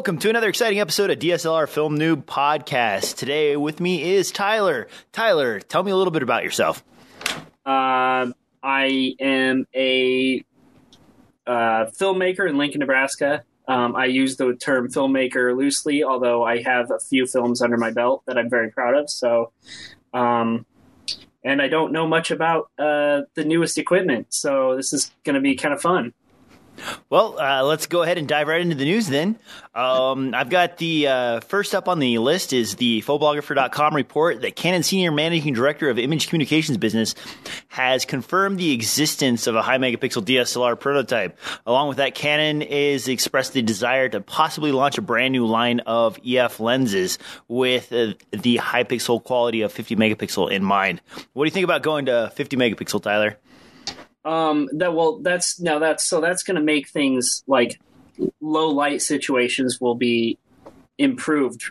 Welcome to another exciting episode of DSLR Film Noob Podcast. Today with me is Tyler. Tyler, tell me a little bit about yourself. Uh, I am a uh, filmmaker in Lincoln, Nebraska. Um, I use the term filmmaker loosely, although I have a few films under my belt that I'm very proud of. So, um, and I don't know much about uh, the newest equipment, so this is going to be kind of fun. Well, uh, let's go ahead and dive right into the news then. Um, I've got the uh, first up on the list is the Photographer.com report that Canon Senior Managing Director of Image Communications Business has confirmed the existence of a high megapixel DSLR prototype. Along with that, Canon is expressed the desire to possibly launch a brand new line of EF lenses with uh, the high pixel quality of 50 megapixel in mind. What do you think about going to 50 megapixel, Tyler? Um, that well, that's now that's so that's going to make things like low light situations will be improved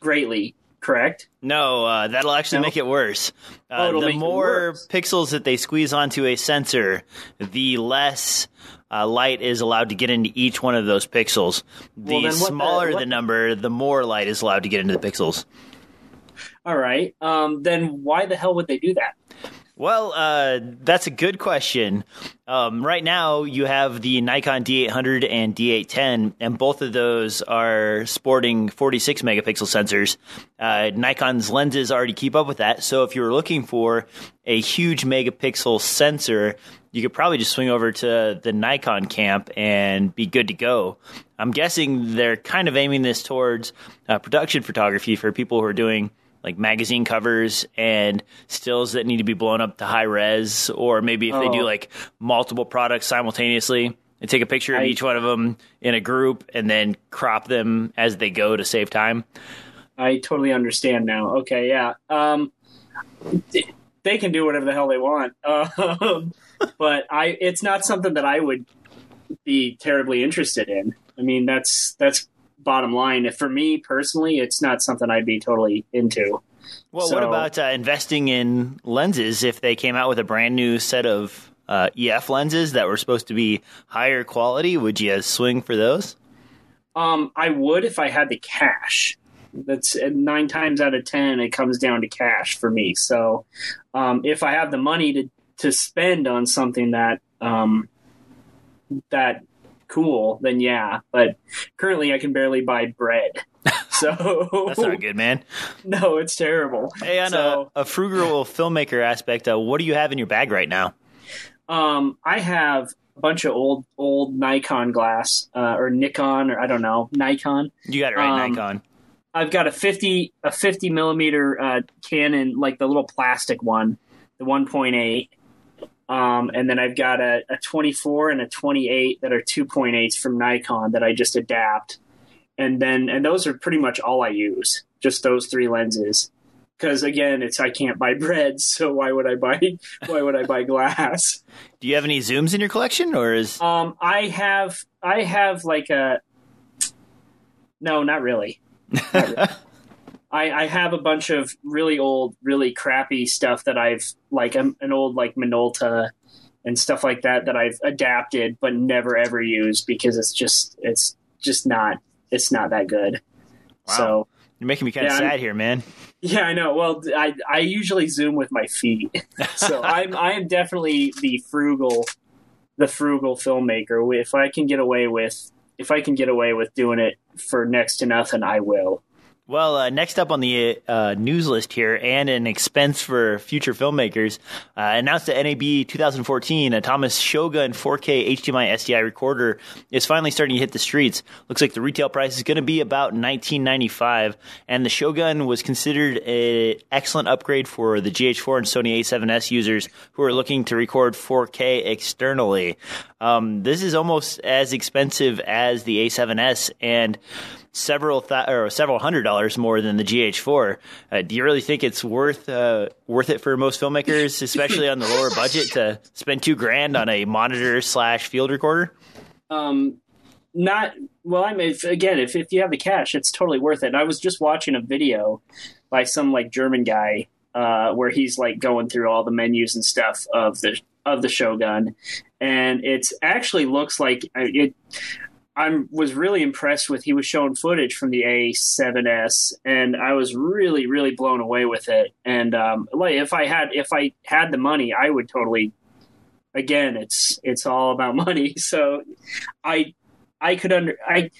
greatly. Correct? No, uh, that'll actually No? make it worse. Uh, Oh, the more worse. pixels that they squeeze onto a sensor, the less uh, light is allowed to get into each one of those pixels. The Well, what the- smaller the, number, the more light is allowed to get into the pixels. All right. Um, then why the hell would they do that? Well, uh, that's a good question. Um, right now, you have the Nikon D800 and D810, and both of those are sporting 46 megapixel sensors. Uh, Nikon's lenses already keep up with that. So, if you were looking for a huge megapixel sensor, you could probably just swing over to the Nikon camp and be good to go. I'm guessing they're kind of aiming this towards uh, production photography for people who are doing like magazine covers and stills that need to be blown up to high res, or maybe if they do Oh. like multiple products simultaneously and take a picture of I- each one of them in a group and then crop them as they go to save time. I totally understand now. Okay, yeah. Um, they can do whatever the hell they want. Um, but I, it's not something that I would be terribly interested in. I mean, that's that's bottom line. For me personally, it's not something I'd be totally into. Well, what about uh, investing in lenses if they came out with a brand new set of uh, EF lenses that were supposed to be higher quality? Would you swing for those? Um, I would if I had the cash. That's uh, nine times out of ten, it comes down to cash for me. So, um, if I have the money to to spend on something that um, that cool, then yeah. But currently, I can barely buy bread. So That's not good, man. no, it's terrible. Hey, on So- a, a frugal filmmaker aspect, uh, what do you have in your bag right now? Um, I have a bunch of old old Nikon glass uh, or Nikon or I don't know Nikon. You got it right, Um, Nikon. I've got a fifty a fifty millimeter uh, Canon, like the little plastic one, the one point eight. Um, and then I've got a, a 24 and a 28 that are 2.8s from Nikon that I just adapt. And then, and those are pretty much all I use, just those three lenses. Because again, it's I can't buy bread, so why would I buy why would I buy glass? Do you have any zooms in your collection, or is Um, I have I have like a no, not really. Not really. I, I have a bunch of really old, really crappy stuff that I've like um, an old like Minolta and stuff like that that I've adapted but never ever used because it's just it's just not it's not that good. Wow. So you're making me kind of Yeah, I'm- sad here, man? yeah, I know. Well, I I usually zoom with my feet, so I'm I am definitely the frugal, the frugal filmmaker. If I can get away with if I can get away with doing it for next to nothing, I will. Well, uh, next up on the uh, news list here, and an expense for future filmmakers, uh, announced at NAB 2014, Atomos Shogun 4K HDMI SDI recorder is finally starting to hit the streets. Looks like the retail price is going to be about 1995, and the Shogun was considered an excellent upgrade for the GH4 and Sony A7S users who are looking to record 4K externally. Um, this is almost as expensive as the A7S, and several th- or several hundred dollars more than the GH4. Uh, do you really think it's worth uh, worth it for most filmmakers, especially on the lower budget, to spend two grand on a monitor slash field recorder? Um, not well. I mean, if, again, if if you have the cash, it's totally worth it. And I was just watching a video by some like German guy uh, where he's like going through all the menus and stuff of the of the Shogun, and it's actually looks like it. I was really impressed with. He was showing footage from the A7S, and I was really, really blown away with it. And um, like, if I had, if I had the money, I would totally. Again, it's it's all about money. So, I, I could under I,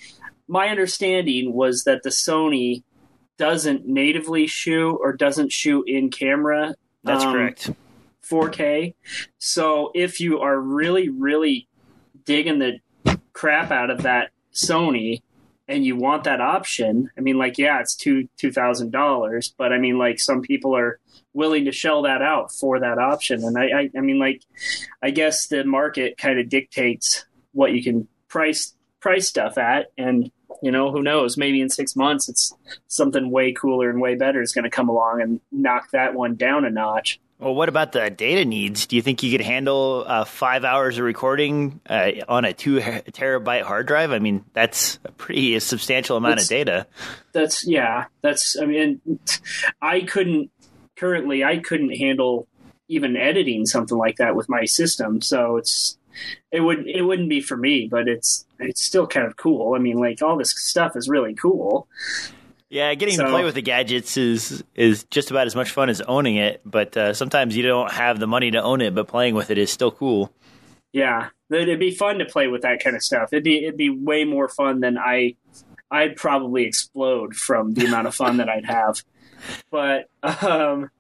my understanding was that the Sony doesn't natively shoot or doesn't shoot in camera. That's um, correct. 4K. So if you are really, really digging the crap out of that Sony and you want that option, I mean, like, yeah, it's two two thousand dollars, but I mean, like, some people are willing to shell that out for that option, and I, I, I mean, like, I guess the market kind of dictates what you can price price stuff at, and you know, who knows? Maybe in six months, it's something way cooler and way better is going to come along and knock that one down a notch. Well, what about the data needs? Do you think you could handle uh, five hours of recording uh, on a two terabyte hard drive? I mean, that's a pretty substantial amount that's, of data. That's yeah. That's I mean, I couldn't currently. I couldn't handle even editing something like that with my system. So it's it would it wouldn't be for me, but it's it's still kind of cool. I mean, like all this stuff is really cool. Yeah, getting so, to play with the gadgets is is just about as much fun as owning it. But uh, sometimes you don't have the money to own it, but playing with it is still cool. Yeah, it'd be fun to play with that kind of stuff. It'd be it'd be way more fun than I. I'd probably explode from the amount of fun that I'd have. But um,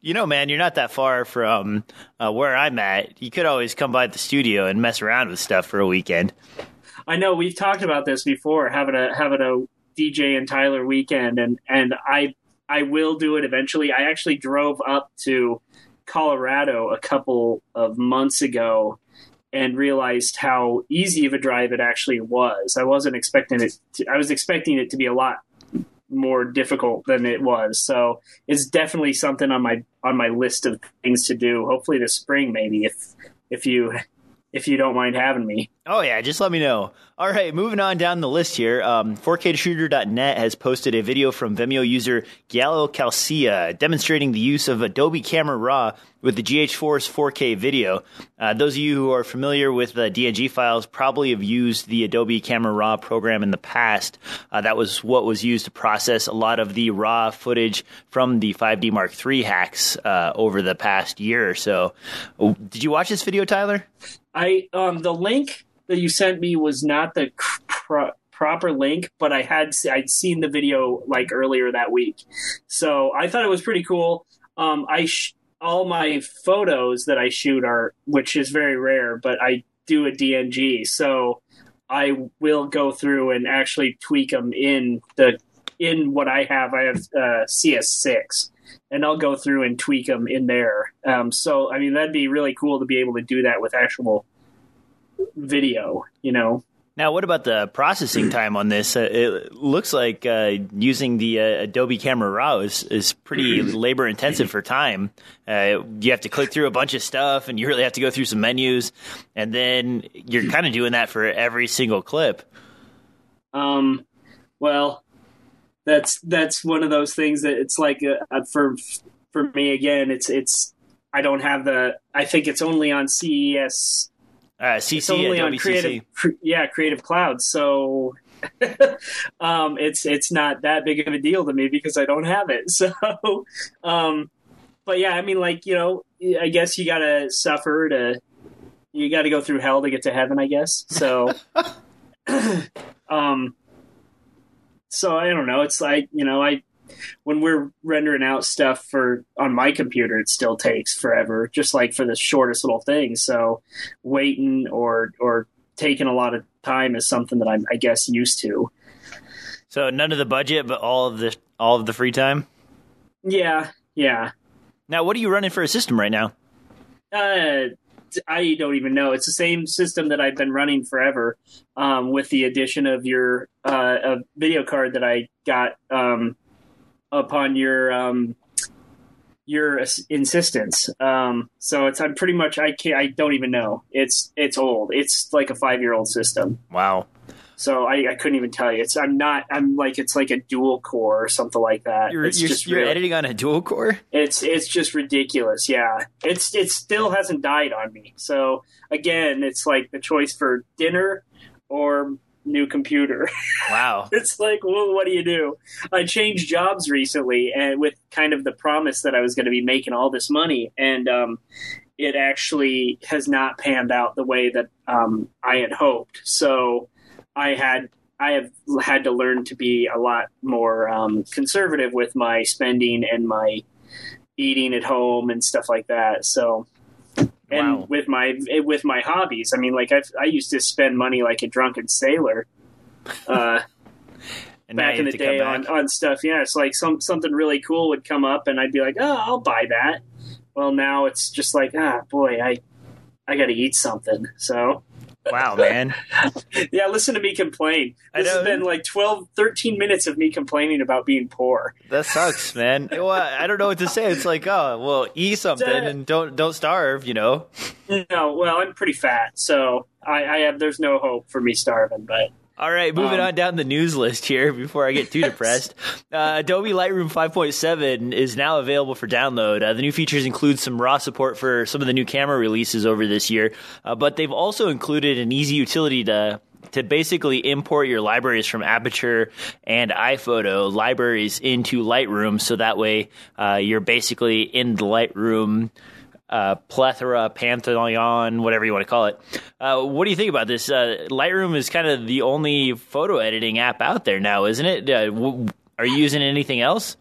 you know, man, you're not that far from uh, where I'm at. You could always come by the studio and mess around with stuff for a weekend. I know we've talked about this before, having a having a DJ and Tyler weekend, and and I I will do it eventually. I actually drove up to Colorado a couple of months ago and realized how easy of a drive it actually was. I wasn't expecting it. To, I was expecting it to be a lot more difficult than it was. So it's definitely something on my on my list of things to do. Hopefully this spring, maybe if if you if you don't mind having me. Oh, yeah, just let me know. All right, moving on down the list here. Um, 4KShooter.net has posted a video from Vimeo user Gallo Calcia demonstrating the use of Adobe Camera Raw with the GH4's 4K video. Uh, those of you who are familiar with the DNG files probably have used the Adobe Camera Raw program in the past. Uh, that was what was used to process a lot of the raw footage from the 5D Mark III hacks uh, over the past year or so. Did you watch this video, Tyler? I um, the link that you sent me was not the pro- proper link, but I had I'd seen the video like earlier that week, so I thought it was pretty cool. Um, I sh- all my photos that I shoot are, which is very rare, but I do a DNG, so I will go through and actually tweak them in the in what I have. I have uh, CS6 and I'll go through and tweak them in there. Um, so, I mean, that'd be really cool to be able to do that with actual video, you know. Now, what about the processing time on this? Uh, it looks like uh, using the uh, Adobe Camera Raw is, is pretty labor intensive for time. Uh, you have to click through a bunch of stuff, and you really have to go through some menus, and then you're kind of doing that for every single clip. Um, well, that's that's one of those things that it's like uh, for for me again. It's it's I don't have the. I think it's only on CES. Uh, CC, it's only on creative, yeah, Creative Cloud. So um, it's it's not that big of a deal to me because I don't have it. So, um, but yeah, I mean, like you know, I guess you gotta suffer to, you got to go through hell to get to heaven. I guess so. um, so I don't know. It's like you know, I when we're rendering out stuff for on my computer, it still takes forever, just like for the shortest little thing. So waiting or or taking a lot of time is something that I'm, I guess, used to. So none of the budget, but all of the all of the free time. Yeah, yeah. Now, what are you running for a system right now? Uh, I don't even know. It's the same system that I've been running forever, um, with the addition of your uh, a video card that I got um, upon your um, your insistence. Um, so it's I'm pretty much I can't I don't even know. It's it's old. It's like a five year old system. Wow. So I, I, couldn't even tell you. It's I'm not I'm like it's like a dual core or something like that. You're, it's you're, just you're editing on a dual core. It's it's just ridiculous. Yeah, it's it still hasn't died on me. So again, it's like the choice for dinner or new computer. Wow. it's like, well, what do you do? I changed jobs recently, and with kind of the promise that I was going to be making all this money, and um, it actually has not panned out the way that um, I had hoped. So I had I have had to learn to be a lot more um, conservative with my spending and my eating at home and stuff like that. So and Wow. with my with my hobbies, I mean, like I I used to spend money like a drunken sailor. Uh, And back in the day on, on stuff. Yeah, it's like some something really cool would come up, and I'd be like, "Oh, I'll buy that." Well, now it's just like, ah, boy, I I got to eat something. So Wow, man. yeah, listen to me complain. This has been like 12, 13 minutes of me complaining about being poor. That sucks, man. Well, I don't know what to say. It's like, oh, well, eat something and don't don't starve, you know. No, well, I'm pretty fat, so I, I have. There's no hope for me starving. But All right, moving Um, on down the news list here before I get too depressed. Uh, Adobe Lightroom 5.7 is now available for download. Uh, the new features include some raw support for some of the new camera releases over this year, uh, but they've also included an easy utility to to basically import your libraries from Aperture and iPhoto libraries into Lightroom, so that way uh, you're basically in the Lightroom uh, plethora, pantheon, whatever you want to call it. Uh, what do you think about this? Uh, Lightroom is kind of the only photo editing app out there now, isn't it? Uh, w- are you using anything else?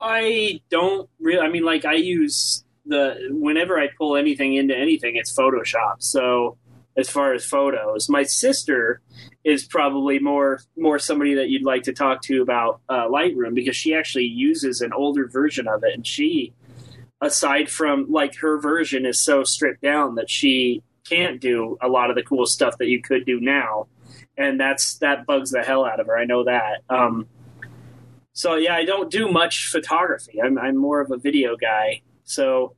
I don't really. I mean, like I use the whenever I pull anything into anything, it's Photoshop. So as far as photos, my sister is probably more more somebody that you'd like to talk to about uh, Lightroom because she actually uses an older version of it, and she, aside from like her version, is so stripped down that she can't do a lot of the cool stuff that you could do now, and that's that bugs the hell out of her. I know that. Um, so yeah, I don't do much photography. I'm I'm more of a video guy. So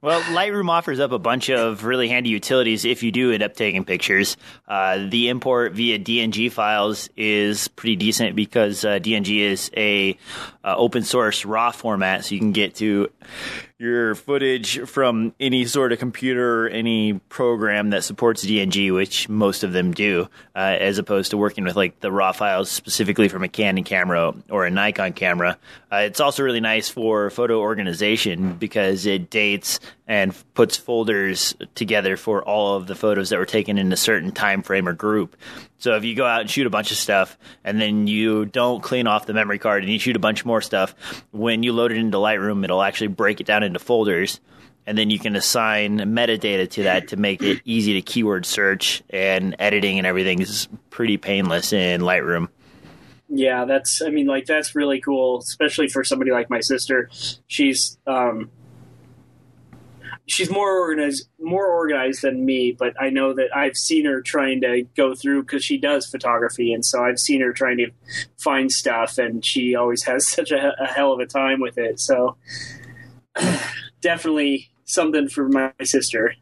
Well, Lightroom offers up a bunch of really handy utilities if you do end up taking pictures. Uh, the import via DNG files is pretty decent because uh, DNG is a uh, open source RAW format, so you can get to your footage from any sort of computer any program that supports DNG, which most of them do, uh, as opposed to working with like the raw files specifically from a Canon camera or a Nikon camera. Uh, it's also really nice for photo organization because it dates and puts folders together for all of the photos that were taken in a certain time frame or group. So if you go out and shoot a bunch of stuff and then you don't clean off the memory card and you shoot a bunch more stuff, when you load it into Lightroom, it'll actually break it down into folders. And then you can assign metadata to that to make it easy to keyword search and editing and everything is pretty painless in Lightroom. yeah, that's I mean like that's really cool, especially for somebody like my sister. She's um she's more organized more organized than me, but I know that I've seen her trying to go through because she does photography, and so I've seen her trying to find stuff, and she always has such a, a hell of a time with it. So definitely something for my sister.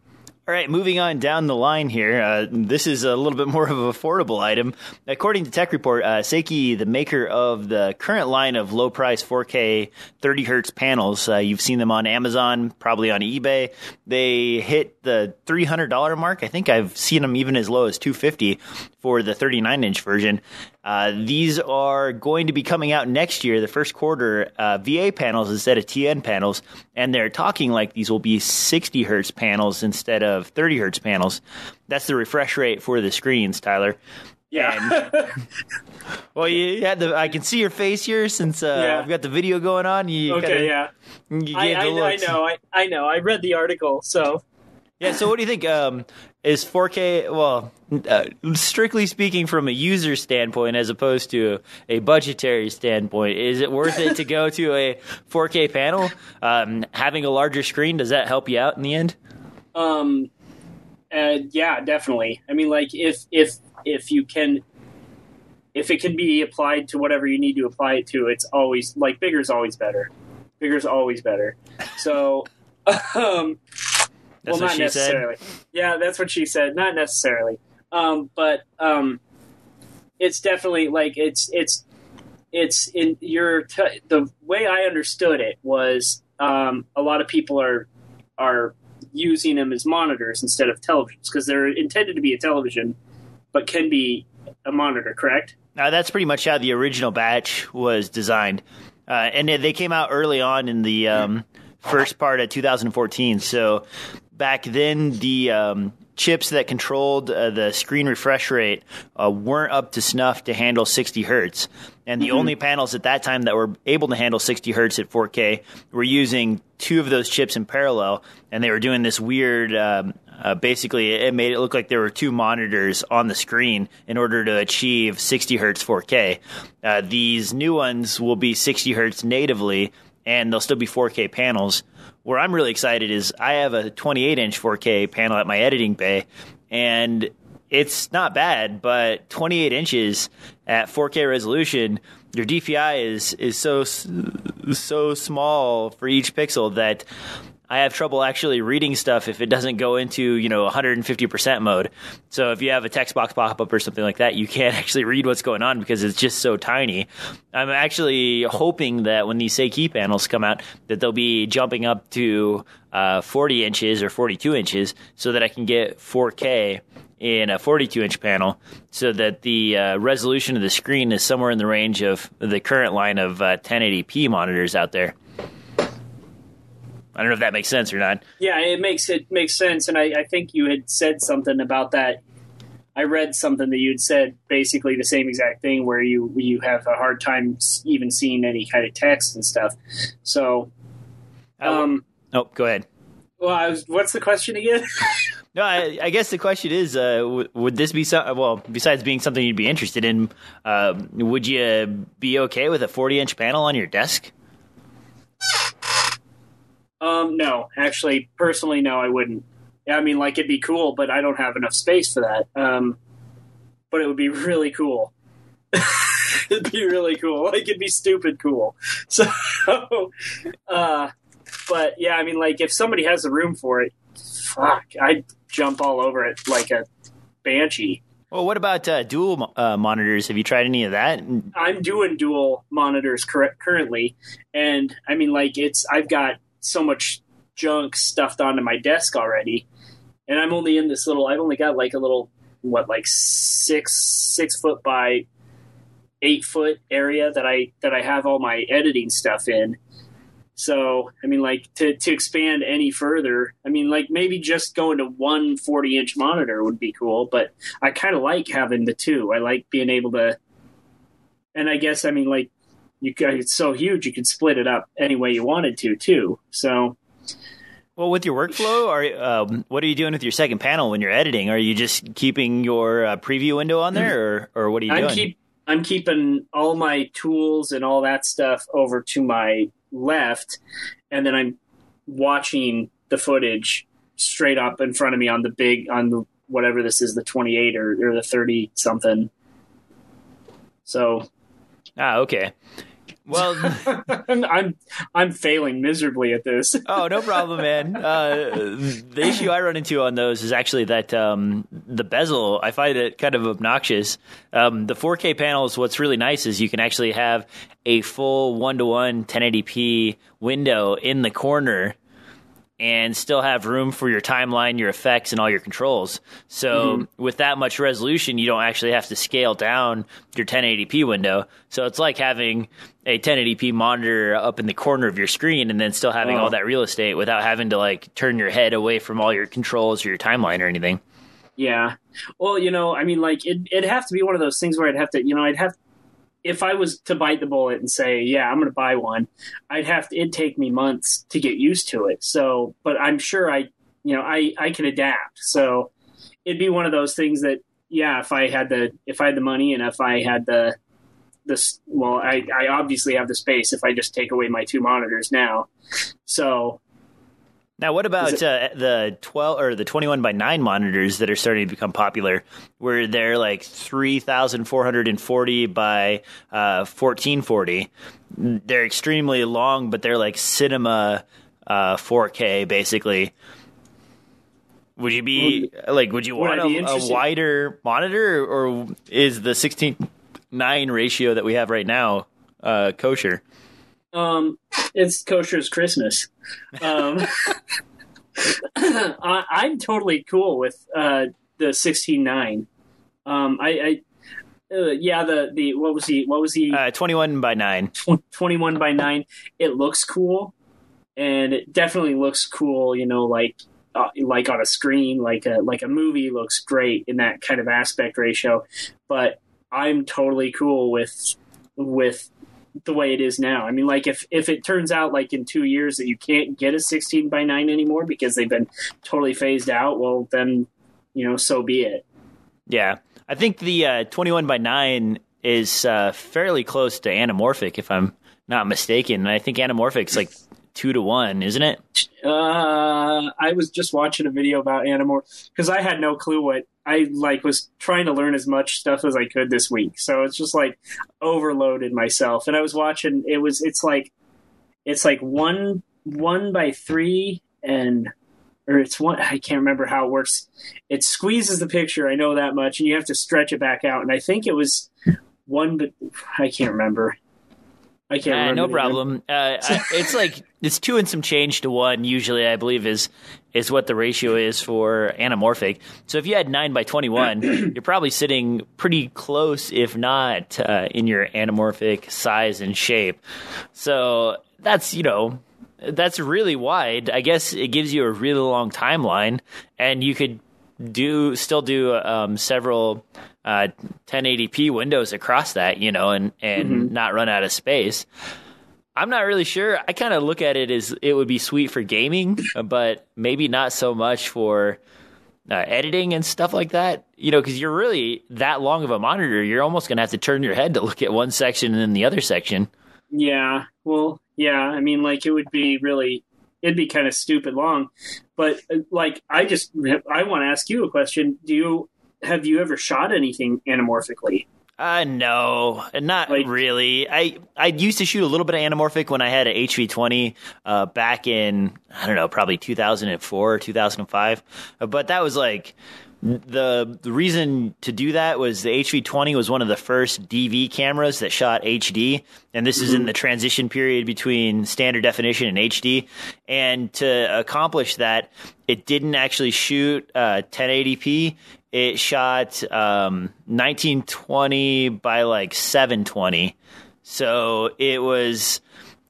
All right, moving on down the line here. Uh, this is a little bit more of an affordable item. According to Tech Report, uh, Seiki, the maker of the current line of low price 4K 30 hertz panels, uh, you've seen them on Amazon, probably on eBay. They hit the $300 mark. I think I've seen them even as low as 250 for the 39 inch version. Uh, these are going to be coming out next year, the first quarter, uh, VA panels instead of TN panels, and they're talking like these will be 60 hertz panels instead of 30 hertz panels. That's the refresh rate for the screens, Tyler. Yeah. Well, you had the I can see your face here since uh, Yeah. I've got the video going on. You okay, kinda, yeah. you I, I, know, I know, I, I know. I read the article, so Yeah. So, what do you think? Um, is 4K well, uh, strictly speaking, from a user standpoint, as opposed to a budgetary standpoint, is it worth it to go to a 4K panel? Um, having a larger screen does that help you out in the end? Um, uh, yeah, definitely. I mean, like if if if you can, if it can be applied to whatever you need to apply it to, it's always like bigger is always better. Bigger is always better. So, um, That's well, not she said. necessarily. Yeah, that's what she said. Not necessarily. Um, but um, it's definitely like it's it's it's in your t- the way I understood it was um, a lot of people are are using them as monitors instead of televisions because they're intended to be a television, but can be a monitor. Correct? Now that's pretty much how the original batch was designed, uh, and they came out early on in the um, first part of 2014. So back then, the um, chips that controlled uh, the screen refresh rate uh, weren't up to snuff to handle 60 hertz. And the mm-hmm. only panels at that time that were able to handle 60 hertz at 4K were using two of those chips in parallel, and they were doing this weird. Um, uh, basically, it made it look like there were two monitors on the screen in order to achieve 60 hertz 4K. Uh, these new ones will be 60 hertz natively, and they'll still be 4K panels. Where I'm really excited is I have a 28 inch 4K panel at my editing bay, and it's not bad, but 28 inches at 4K resolution, your DPI is is so so small for each pixel that I have trouble actually reading stuff if it doesn't go into, you know, 150% mode. So if you have a text box pop up or something like that, you can't actually read what's going on because it's just so tiny. I'm actually hoping that when these Seiki panels come out, that they'll be jumping up to uh, 40 inches or 42 inches so that I can get 4K in a 42 inch panel so that the uh, resolution of the screen is somewhere in the range of the current line of uh, 1080p monitors out there. I don't know if that makes sense or not. Yeah, it makes it makes sense, and I, I think you had said something about that. I read something that you had said basically the same exact thing, where you you have a hard time even seeing any kind of text and stuff. So, um, oh, go ahead. Well, I was, what's the question again? no, I, I, guess the question is, uh, w- would this be some? Well, besides being something you'd be interested in, uh, would you be okay with a forty-inch panel on your desk? Um, no, actually, personally, no, I wouldn't. I mean, like it'd be cool, but I don't have enough space for that. Um, but it would be really cool. it'd be really cool. Like it'd be stupid cool. So, uh, but yeah, I mean, like if somebody has the room for it, fuck, I'd jump all over it like a banshee. Well, what about uh, dual uh, monitors? Have you tried any of that? I'm doing dual monitors cur- currently, and I mean, like it's I've got so much junk stuffed onto my desk already, and I'm only in this little. I've only got like a little what like six six foot by eight foot area that I that I have all my editing stuff in. So I mean, like to to expand any further, I mean, like maybe just going to one 40 inch monitor would be cool. But I kind of like having the two. I like being able to, and I guess I mean like you it's so huge you could split it up any way you wanted to too. So. Well, with your workflow, are um, what are you doing with your second panel when you're editing? Are you just keeping your uh, preview window on there, or or what are you I'm doing? Keep, I'm keeping all my tools and all that stuff over to my left, and then I'm watching the footage straight up in front of me on the big on the whatever this is, the 28 or, or the 30 something. So Ah, okay. Well, I'm I'm failing miserably at this. oh, no problem, man. Uh, the issue I run into on those is actually that um, the bezel. I find it kind of obnoxious. Um, the 4K panels. What's really nice is you can actually have a full one to one 1080p window in the corner and still have room for your timeline, your effects, and all your controls. So mm-hmm. with that much resolution, you don't actually have to scale down your 1080p window. So it's like having a 1080p monitor up in the corner of your screen and then still having oh. all that real estate without having to like turn your head away from all your controls or your timeline or anything. Yeah. Well, you know, I mean, like it, it'd have to be one of those things where I'd have to, you know, I'd have if I was to bite the bullet and say, yeah, I'm going to buy one, I'd have to, it'd take me months to get used to it. So, but I'm sure I, you know, I, I can adapt. So it'd be one of those things that, yeah, if I had the, if I had the money and if I had the, this, well, I, I obviously have the space if I just take away my two monitors now. So now, what about it, uh, the twelve or the twenty-one by nine monitors that are starting to become popular, where they're like three thousand four hundred and forty by uh, fourteen forty? They're extremely long, but they're like cinema uh, four K basically. Would you be like? Would you want a, a, wider monitor, or is the sixteen nine ratio that we have right now uh, kosher? Um, it's kosher as Christmas. Um, I, am totally cool with uh, the 16.9. Um, I, I uh, yeah, the the what was he? What was he? Uh, 21 by 9. tw- 21 by 9 it looks cool and it definitely looks cool you know like uh, like on a screen like a like a movie looks great in that kind of aspect ratio but i'm totally cool with with the way it is now i mean like if if it turns out like in 2 years that you can't get a 16 by 9 anymore because they've been totally phased out well then you know so be it Yeah. I think the uh, 21 by 9 is uh, fairly close to anamorphic, if I'm not mistaken. And I think anamorphic's like 2 to 1, isn't it? Uh, I was just watching a video about Animor because I had no clue what I like was trying to learn as much stuff as I could this week. So it's just like overloaded myself. And I was watching. It was. It's like, it's like one one by three and. Or it's one. I can't remember how it works. It squeezes the picture. I know that much, and you have to stretch it back out. And I think it was one, but I can't remember. I can't Uh, no problem. Uh, I, it's like it's two and some change to one. Usually, I believe is is what the ratio is for anamorphic. So if you had nine by twenty one, you're probably sitting pretty close, if not uh, in your anamorphic size and shape. So that's you know that's really wide. I guess it gives you a really long timeline, and you could do still do um, several uh, 1080p windows across that, you know, and and not run out of space. I'm not really sure. I kind of look at it as it would be sweet for gaming, but maybe not so much for uh, editing and stuff like that. You know, because you're really that long of a monitor, you're almost going to have to turn your head to look at one section and then the other section. Yeah, well, yeah. I mean, like it would be really, it'd be kind of stupid long. But uh, like, I just, I want to ask you a question. Do you have you ever shot anything anamorphically? Uh, no, not Like- really. I I used to shoot a little bit of anamorphic when I had an HV20 uh, back in I don't know, probably 2004 or 2005. Uh, But that was like the the reason to do that was the HV20 was one of the first DV cameras that shot HD, and this is in the transition period between standard definition and HD. And to accomplish that, it didn't actually shoot uh, 1080p. It shot um, 1920 by like 720. So it was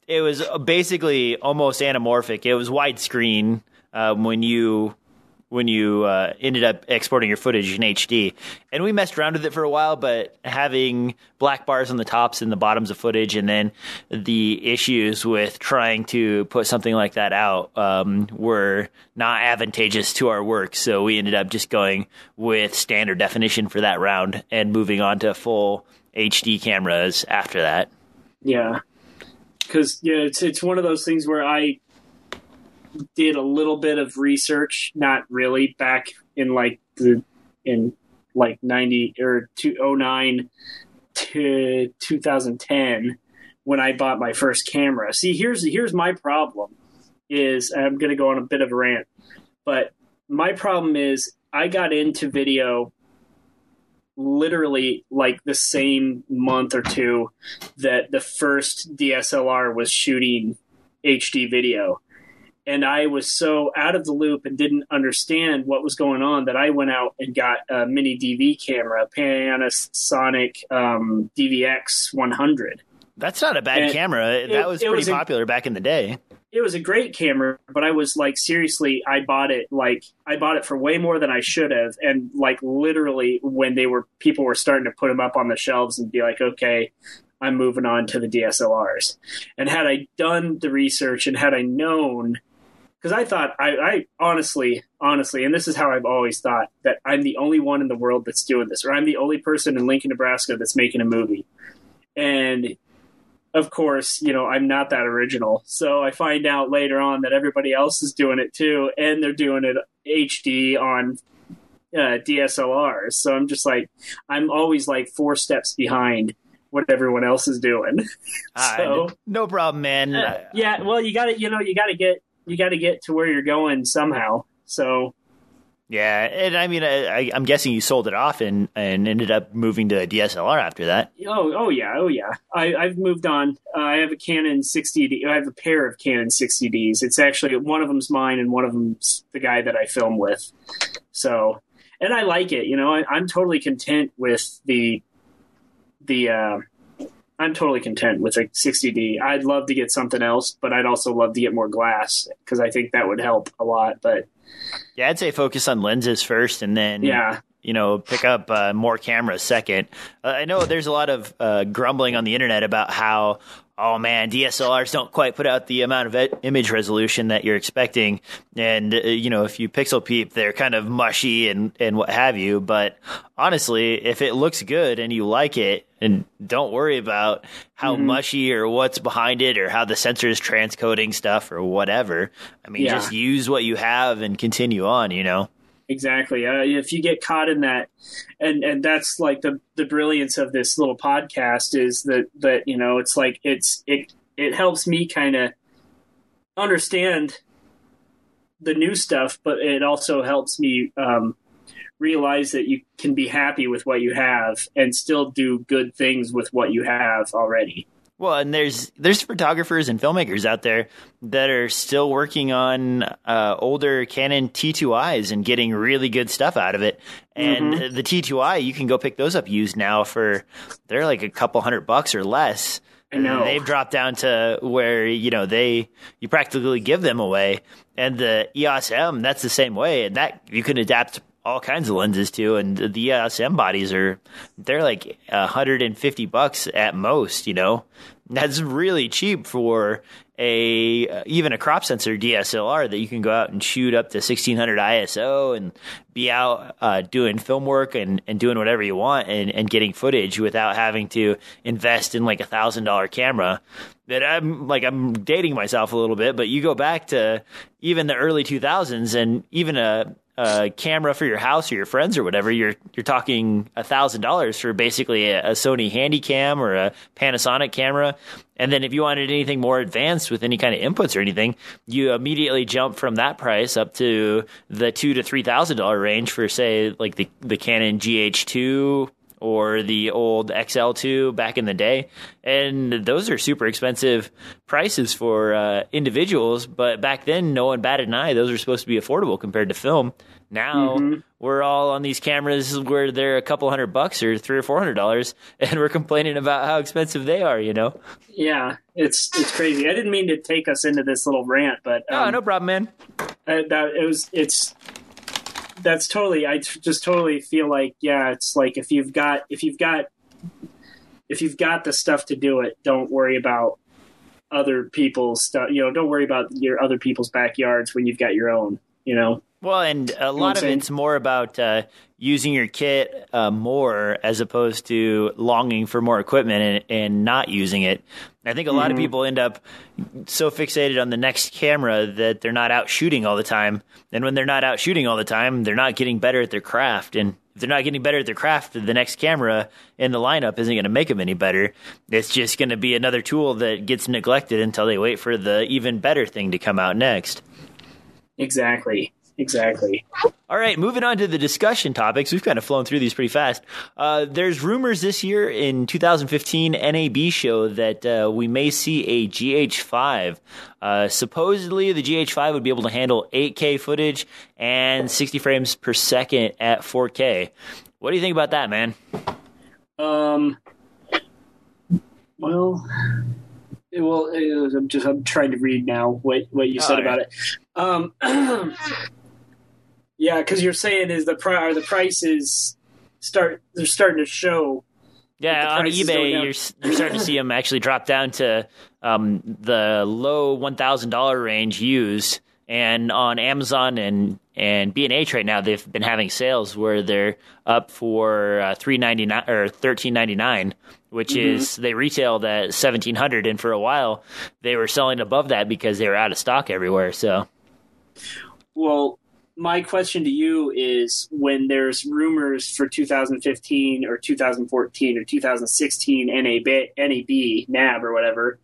it was basically almost anamorphic. It was widescreen um, when you when you uh, ended up exporting your footage in HD. And we messed around with it for a while, but having black bars on the tops and the bottoms of footage, and then the issues with trying to put something like that out um, were not advantageous to our work. So we ended up just going with standard definition for that round and moving on to full HD cameras after that. Yeah, because yeah, it's it's one of those things where I did a little bit of research, not really, back in like the in like ninety or two oh nine to two thousand ten when I bought my first camera. See, here's here's my problem. Is I'm going to go on a bit of a rant, but my problem is I got into video literally like the same month or two that the first DSLR was shooting HD video. And I was so out of the loop and didn't understand what was going on that I went out and got a mini DV camera, Panasonic um, DVX 100. That's not a bad And camera. it- that was pretty was a- popular back in the day. It was a great camera, but I was like, seriously, I bought it like I bought it for way more than I should have, and like literally when they were people were starting to put them up on the shelves and be like, okay, I'm moving on to the DSLRs. And had I done the research and had I known, because I thought I, I honestly, honestly, and this is how I've always thought that I'm the only one in the world that's doing this, or I'm the only person in Lincoln, Nebraska that's making a movie, and of course, you know, I'm not that original. So I find out later on that everybody else is doing it too, and they're doing it HD on uh, DSLRs. So I'm just like, I'm always like four steps behind what everyone else is doing. Ah, So- no problem, man. Uh, yeah, well, you got to, you know, you got to get, you got to get to where you're going somehow. So Yeah, and I mean, I, I'm guessing you sold it off and, and ended up moving to a DSLR after that. Oh, oh yeah, oh yeah. I, I've moved on. Uh, I have a Canon 60D. I have a pair of Canon 60Ds. It's actually one of them's mine, and one of them's the guy that I film with. So, and I like it. You know, I, I'm totally content with the the. Uh, I'm totally content with a 60D. I'd love to get something else, but I'd also love to get more glass because I think that would help a lot. But Yeah, I'd say focus on lenses first, and then yeah, you know pick up uh, more cameras second. Uh, I know there's a lot of uh, grumbling on the internet about how. Oh man, DSLRs don't quite put out the amount of image resolution that you're expecting, and uh, you know if you pixel peep, they're kind of mushy and and what have you. But honestly, if it looks good and you like it, and don't worry about how Mhm. mushy or what's behind it or how the sensor is transcoding stuff or whatever. I mean, Yeah. just use what you have and continue on. You know. exactly. Uh, if you get caught in that, and and that's like the the brilliance of this little podcast is that that you know it's like it's it it helps me kind of understand the new stuff, but it also helps me um, realize that you can be happy with what you have and still do good things with what you have already. Well, and there's there's photographers and filmmakers out there that are still working on uh, older Canon T2Is and getting really good stuff out of it. And Mm-hmm. the T2i, you can go pick those up used now for they're like a couple hundred bucks or less. I know. They've dropped down to where you know they you practically give them away. And the EOS M, that's the same way, and that you can adapt all kinds of lenses too, And the EOS M bodies are they're like 150 bucks at most. You know, that's really cheap for a uh, even a crop sensor DSLR that you can go out and shoot up to 1600 ISO and be out uh, doing film work and, and doing whatever you want and, and getting footage without having to invest in like a thousand dollar camera. That I'm like I'm dating myself a little bit, but you go back to even the early 2000s and even a a camera for your house or your friends or whatever, you're you're talking thousand dollars for basically a, a Sony Handycam or a Panasonic camera. And then if you wanted anything more advanced with any kind of inputs or anything, you immediately jump from that price up to the two to three thousand dollar range for say like the the Canon GH2 or the old XL2 back in the day. And those are super expensive prices for uh, individuals. But back then, no one batted an eye. Those are supposed to be affordable compared to film. Now we're all on these cameras where they're a couple hundred bucks or three or four hundred dollars, and we're complaining about how expensive they are. You know? Yeah, it's it's crazy. I didn't mean to take us into this little rant, but Oh, um, no problem, man. uh, that it was it's that's totally. I t- just totally feel like yeah, it's like if you've got if you've got if you've got the stuff to do it, don't worry about other people's stuff. You know, don't worry about your other people's backyards when you've got your own. You know. Well, and a lot I'm of it's more about uh, using your kit uh, more as opposed to longing for more equipment and, and not using it. I think a lot of mm-hmm. people end up so fixated on the next camera that they're not out shooting all the time. And when they're not out shooting all the time, they're not getting better at their craft. And if they're not getting better at their craft, the next camera in the lineup isn't going to make them any better. It's just going to be another tool that gets neglected until they wait for the even better thing to come out next. Exactly. Exactly. All right, moving on to the discussion topics. We've kind of flown through these pretty fast. Uh, there's rumors this year in 2015 NAB show that uh, we may see a GH5. Uh, supposedly, the GH5 would be able to handle 8K footage and 60 frames per second at 4K. What do you think about that, man? Um. Well, well, I'm just I'm trying to read now what what you said Oh, about it. Um. yeah, because you're saying is the pri- are the prices start they're starting to show. Yeah, on eBay, you're, you're starting to see them actually drop down to um, the low $1,000 range used. And on Amazon and, and B&H right now, they've been having sales where they're up for uh, three ninety nine or thirteen ninety nine, which is they retailed at seventeen hundred, and for a while they were selling above that because they were out of stock everywhere. So Well, my question to you is when there's rumors for 2015 or 2014 or 2016 NAB, NAB, NAB or whatever,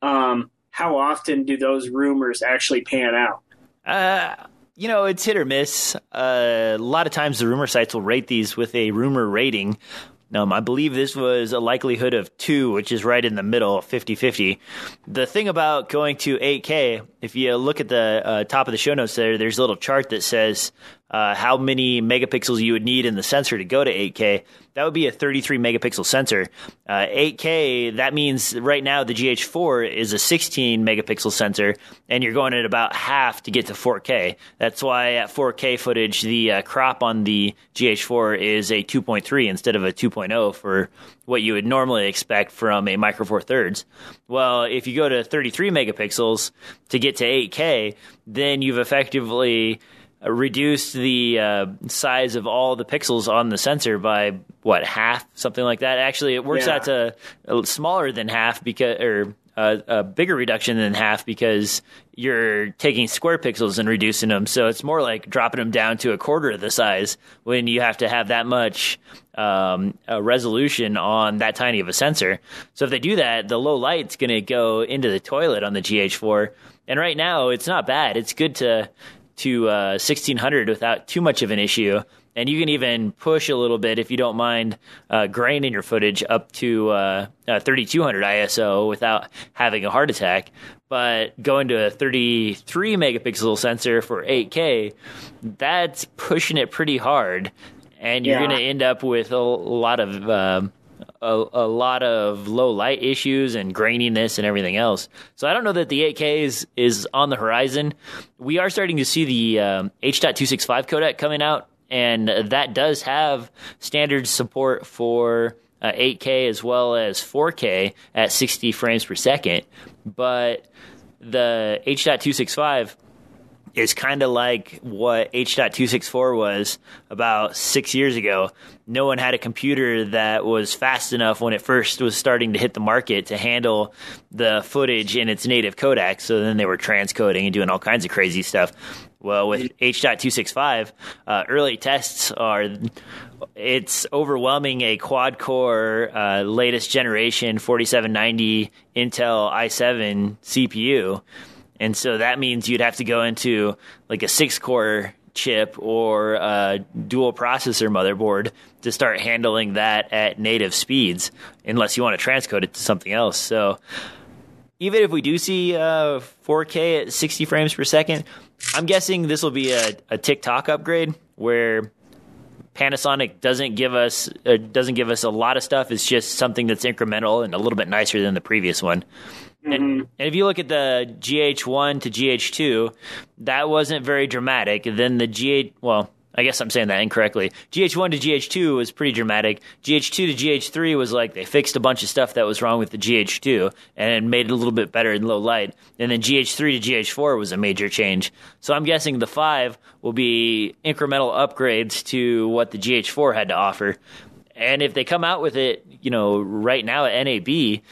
um, how often do those rumors actually pan out? Uh, you know, it's hit or miss. Uh, a lot of times the rumor sites will rate these with a rumor rating. Um, I believe this was a likelihood of two, which is right in the middle, 50 50. The thing about going to 8K, if you look at the uh, top of the show notes there, there's a little chart that says uh, how many megapixels you would need in the sensor to go to 8K, that would be a 33 megapixel sensor. Uh, 8K, that means right now the GH4 is a 16 megapixel sensor, and you're going at about half to get to 4K. That's why at 4K footage, the uh, crop on the GH4 is a 2.3 instead of a 2.0 for what you would normally expect from a Micro Four Thirds. Well, if you go to 33 megapixels to get to 8K, then you've effectively reduced the uh, size of all the pixels on the sensor by what half, something like that. Actually, it works yeah. out to uh, smaller than half because, or uh, a bigger reduction than half because you're taking square pixels and reducing them. So it's more like dropping them down to a quarter of the size when you have to have that much um, resolution on that tiny of a sensor. So if they do that, the low light's going to go into the toilet on the GH4. And right now, it's not bad. It's good to to uh, 1600 without too much of an issue. And you can even push a little bit if you don't mind uh, grain in your footage up to uh, 3200 ISO without having a heart attack. But going to a 33 megapixel sensor for 8K, that's pushing it pretty hard. And you're yeah. going to end up with a, a lot of um, a, a, lot of low light issues and graininess and everything else. So I don't know that the 8K is, is on the horizon. We are starting to see the um, H.265 codec coming out, and that does have standard support for uh, 8K as well as 4K at 60 frames per second. But the H.265 is kind of like what H.264 was about six years ago. No one had a computer that was fast enough when it first was starting to hit the market to handle the footage in its native codec. So then they were transcoding and doing all kinds of crazy stuff. Well, with H.265, uh, early tests are it's overwhelming a quad core uh, latest generation 4790 Intel i7 CPU and so that means you'd have to go into like a six core chip or a dual processor motherboard to start handling that at native speeds, unless you want to transcode it to something else. So even if we do see uh, 4K at 60 frames per second, I'm guessing this will be a, a tick-tock upgrade where Panasonic doesn't give us uh, doesn't give us a lot of stuff. It's just something that's incremental and a little bit nicer than the previous one. Mm-hmm. And, and, if you look at the GH1 to GH2, that wasn't very dramatic. Then the GH, well, I guess I'm saying that incorrectly. GH1 to GH2 was pretty dramatic. GH2 to GH3 was like they fixed a bunch of stuff that was wrong with the GH2 and made it a little bit better in low light. And then GH3 to GH4 was a major change. So I'm guessing the 5 will be incremental upgrades to what the GH4 had to offer. And if they come out with it, you know, right now at NAB,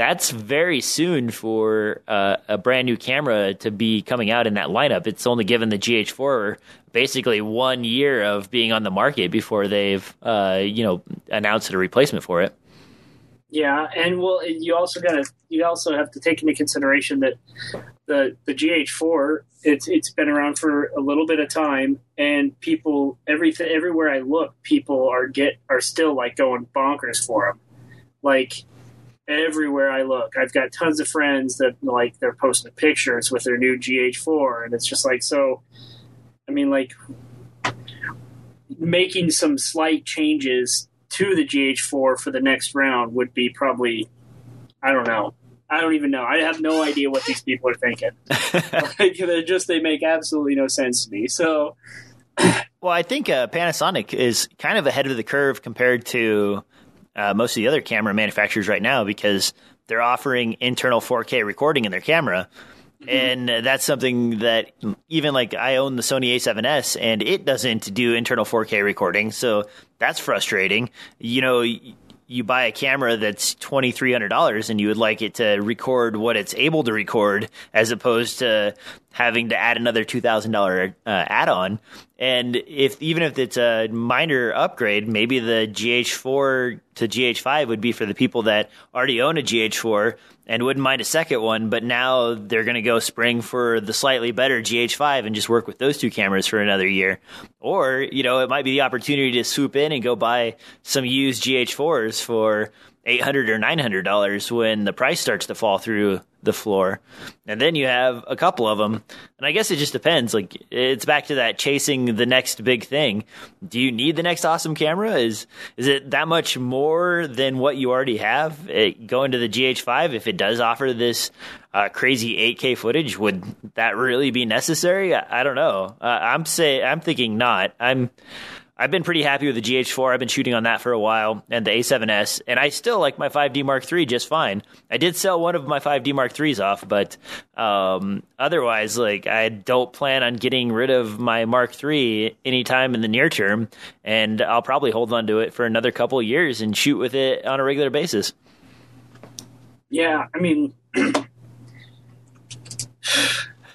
that's very soon for uh, a brand new camera to be coming out in that lineup. It's only given the GH4 basically one year of being on the market before they've uh, you know announced a replacement for it. Yeah, and well, you also got to you also have to take into consideration that the the GH4 it's it's been around for a little bit of time, and people everything everywhere I look, people are get are still like going bonkers for them. Like everywhere I look. I've got tons of friends that like they're posting pictures with their new GH4, and it's just like so. I mean, like making some slight changes to the GH4 for the next round would be probably, I don't know. I don't even know. I have no idea what these people are thinking. like, they're just they make absolutely no sense to me. So, well, I think uh, Panasonic is kind of ahead of the curve compared to uh, most of the other camera manufacturers right now because they're offering internal 4K recording in their camera. Mm-hmm. And that's something that even like I own the Sony A7S and it doesn't do internal 4K recording. So that's frustrating. You know, you buy a camera that's twenty three hundred dollars and you would like it to record what it's able to record, as opposed to having to add another two thousand dollar uh, add on. And if even if it's a minor upgrade, maybe the GH4 to GH5 would be for the people that already own a GH4 and wouldn't mind a second one, but now they're going to go spring for the slightly better GH5 and just work with those two cameras for another year. Or, you know, it might be the opportunity to swoop in and go buy some used GH4s for eight hundred or nine hundred dollars when the price starts to fall through the floor, and then you have a couple of them. And I guess it just depends. Like it's back to that chasing the next big thing. Do you need the next awesome camera? Is is it that much more than what you already have? It, going to the GH5, if it does offer this uh, crazy 8K footage, would that really be necessary? I, I don't know. Uh, I'm say I'm thinking not. I'm I've been pretty happy with the GH4. I've been shooting on that for a while, and the A7S, and I still like my 5D Mark III just fine. I did sell one of my 5D Mark IIIs off, but um, otherwise, like I don't plan on getting rid of my Mark III anytime in the near term, and I'll probably hold on to it for another couple of years and shoot with it on a regular basis. Yeah, I mean.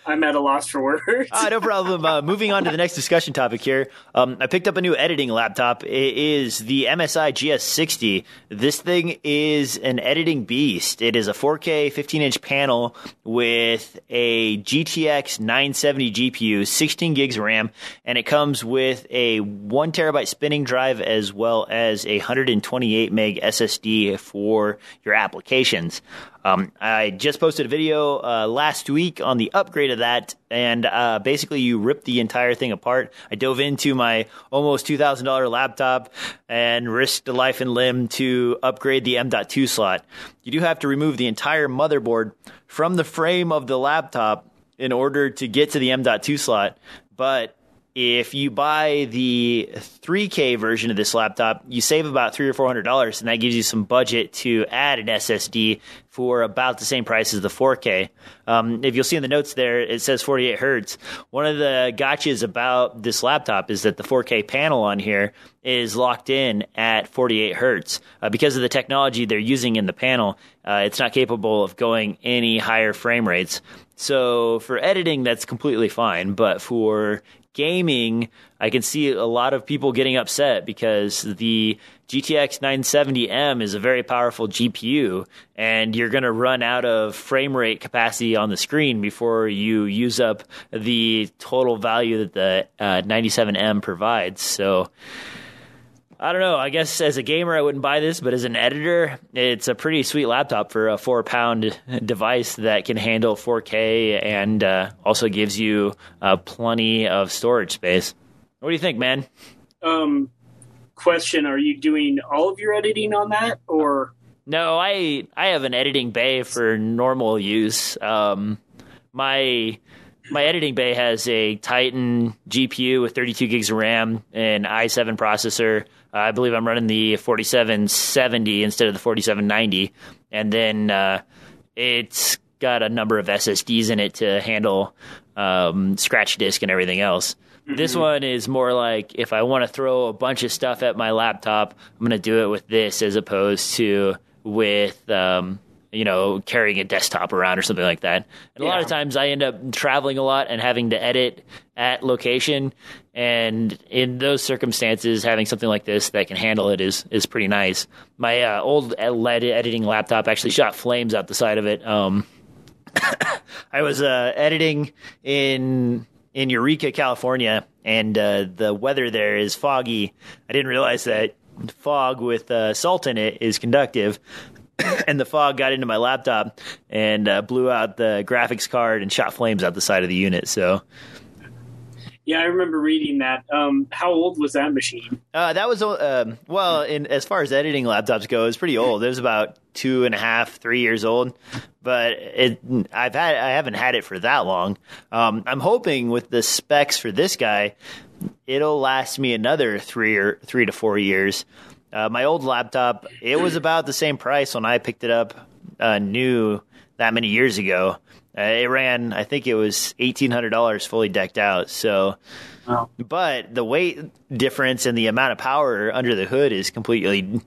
I'm at a loss for words. uh, no problem. Uh, moving on to the next discussion topic here. Um, I picked up a new editing laptop. It is the MSI GS60. This thing is an editing beast. It is a 4K 15 inch panel with a GTX 970 GPU, 16 gigs RAM, and it comes with a one terabyte spinning drive as well as a 128 meg SSD for your applications. Um, I just posted a video uh, last week on the upgrade of that, and uh, basically you rip the entire thing apart. I dove into my almost two thousand dollar laptop and risked a life and limb to upgrade the M.2 slot. You do have to remove the entire motherboard from the frame of the laptop in order to get to the M.2 slot, but if you buy the 3K version of this laptop, you save about three or four hundred dollars, and that gives you some budget to add an SSD for about the same price as the 4K. Um, if you'll see in the notes there, it says 48 hertz. One of the gotchas about this laptop is that the 4K panel on here is locked in at 48 hertz uh, because of the technology they're using in the panel. Uh, it's not capable of going any higher frame rates. So for editing, that's completely fine. But for gaming, I can see a lot of people getting upset because the GTX 970M is a very powerful GPU, and you're going to run out of frame rate capacity on the screen before you use up the total value that the uh, 97M provides. So, I don't know. I guess as a gamer, I wouldn't buy this, but as an editor, it's a pretty sweet laptop for a four pound device that can handle 4K and uh, also gives you uh, plenty of storage space. What do you think, man? Um, question: Are you doing all of your editing on that, or no? I I have an editing bay for normal use. Um, my my editing bay has a Titan GPU with 32 gigs of RAM and i7 processor. I believe I'm running the 4770 instead of the 4790, and then uh, it's got a number of SSDs in it to handle um, scratch disk and everything else. Mm-hmm. This one is more like if I want to throw a bunch of stuff at my laptop, I'm going to do it with this as opposed to with um, you know, carrying a desktop around or something like that. And yeah. a lot of times I end up traveling a lot and having to edit at location. And in those circumstances, having something like this that can handle it is is pretty nice. My uh, old LED editing laptop actually shot flames out the side of it. Um, I was uh, editing in in Eureka, California, and uh, the weather there is foggy. I didn't realize that fog with uh, salt in it is conductive. and the fog got into my laptop and uh, blew out the graphics card and shot flames out the side of the unit. So, yeah, I remember reading that. Um, how old was that machine? Uh, that was uh, well, in as far as editing laptops go, it's pretty old. It was about two and a half, three years old. But it, I've had, I haven't had it for that long. Um, I'm hoping with the specs for this guy, it'll last me another three or three to four years. Uh, my old laptop, it was about the same price when I picked it up uh, new that many years ago. Uh, it ran, I think it was eighteen hundred dollars fully decked out. So, wow. but the weight difference and the amount of power under the hood is completely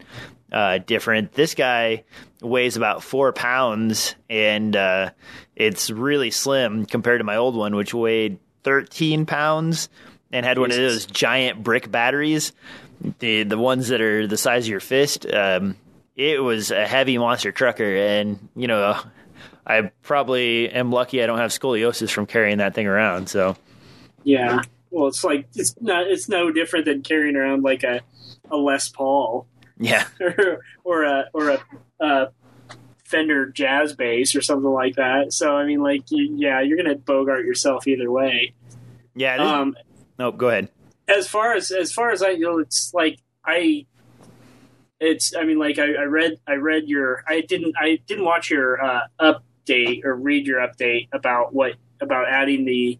uh, different. This guy weighs about four pounds, and uh, it's really slim compared to my old one, which weighed thirteen pounds and had Jesus. one of those giant brick batteries the the ones that are the size of your fist. Um, it was a heavy monster trucker, and you know, I probably am lucky I don't have scoliosis from carrying that thing around. So, yeah, well, it's like it's not it's no different than carrying around like a a Les Paul. Yeah. or, or a or a, a Fender jazz bass or something like that. So I mean, like, you, yeah, you're gonna bogart yourself either way. Yeah. This, Um, no, go ahead. As far as as far as I know, it's like I. It's. I mean, like I, I read. I read your. I didn't. I didn't watch your uh, update or read your update about what about adding the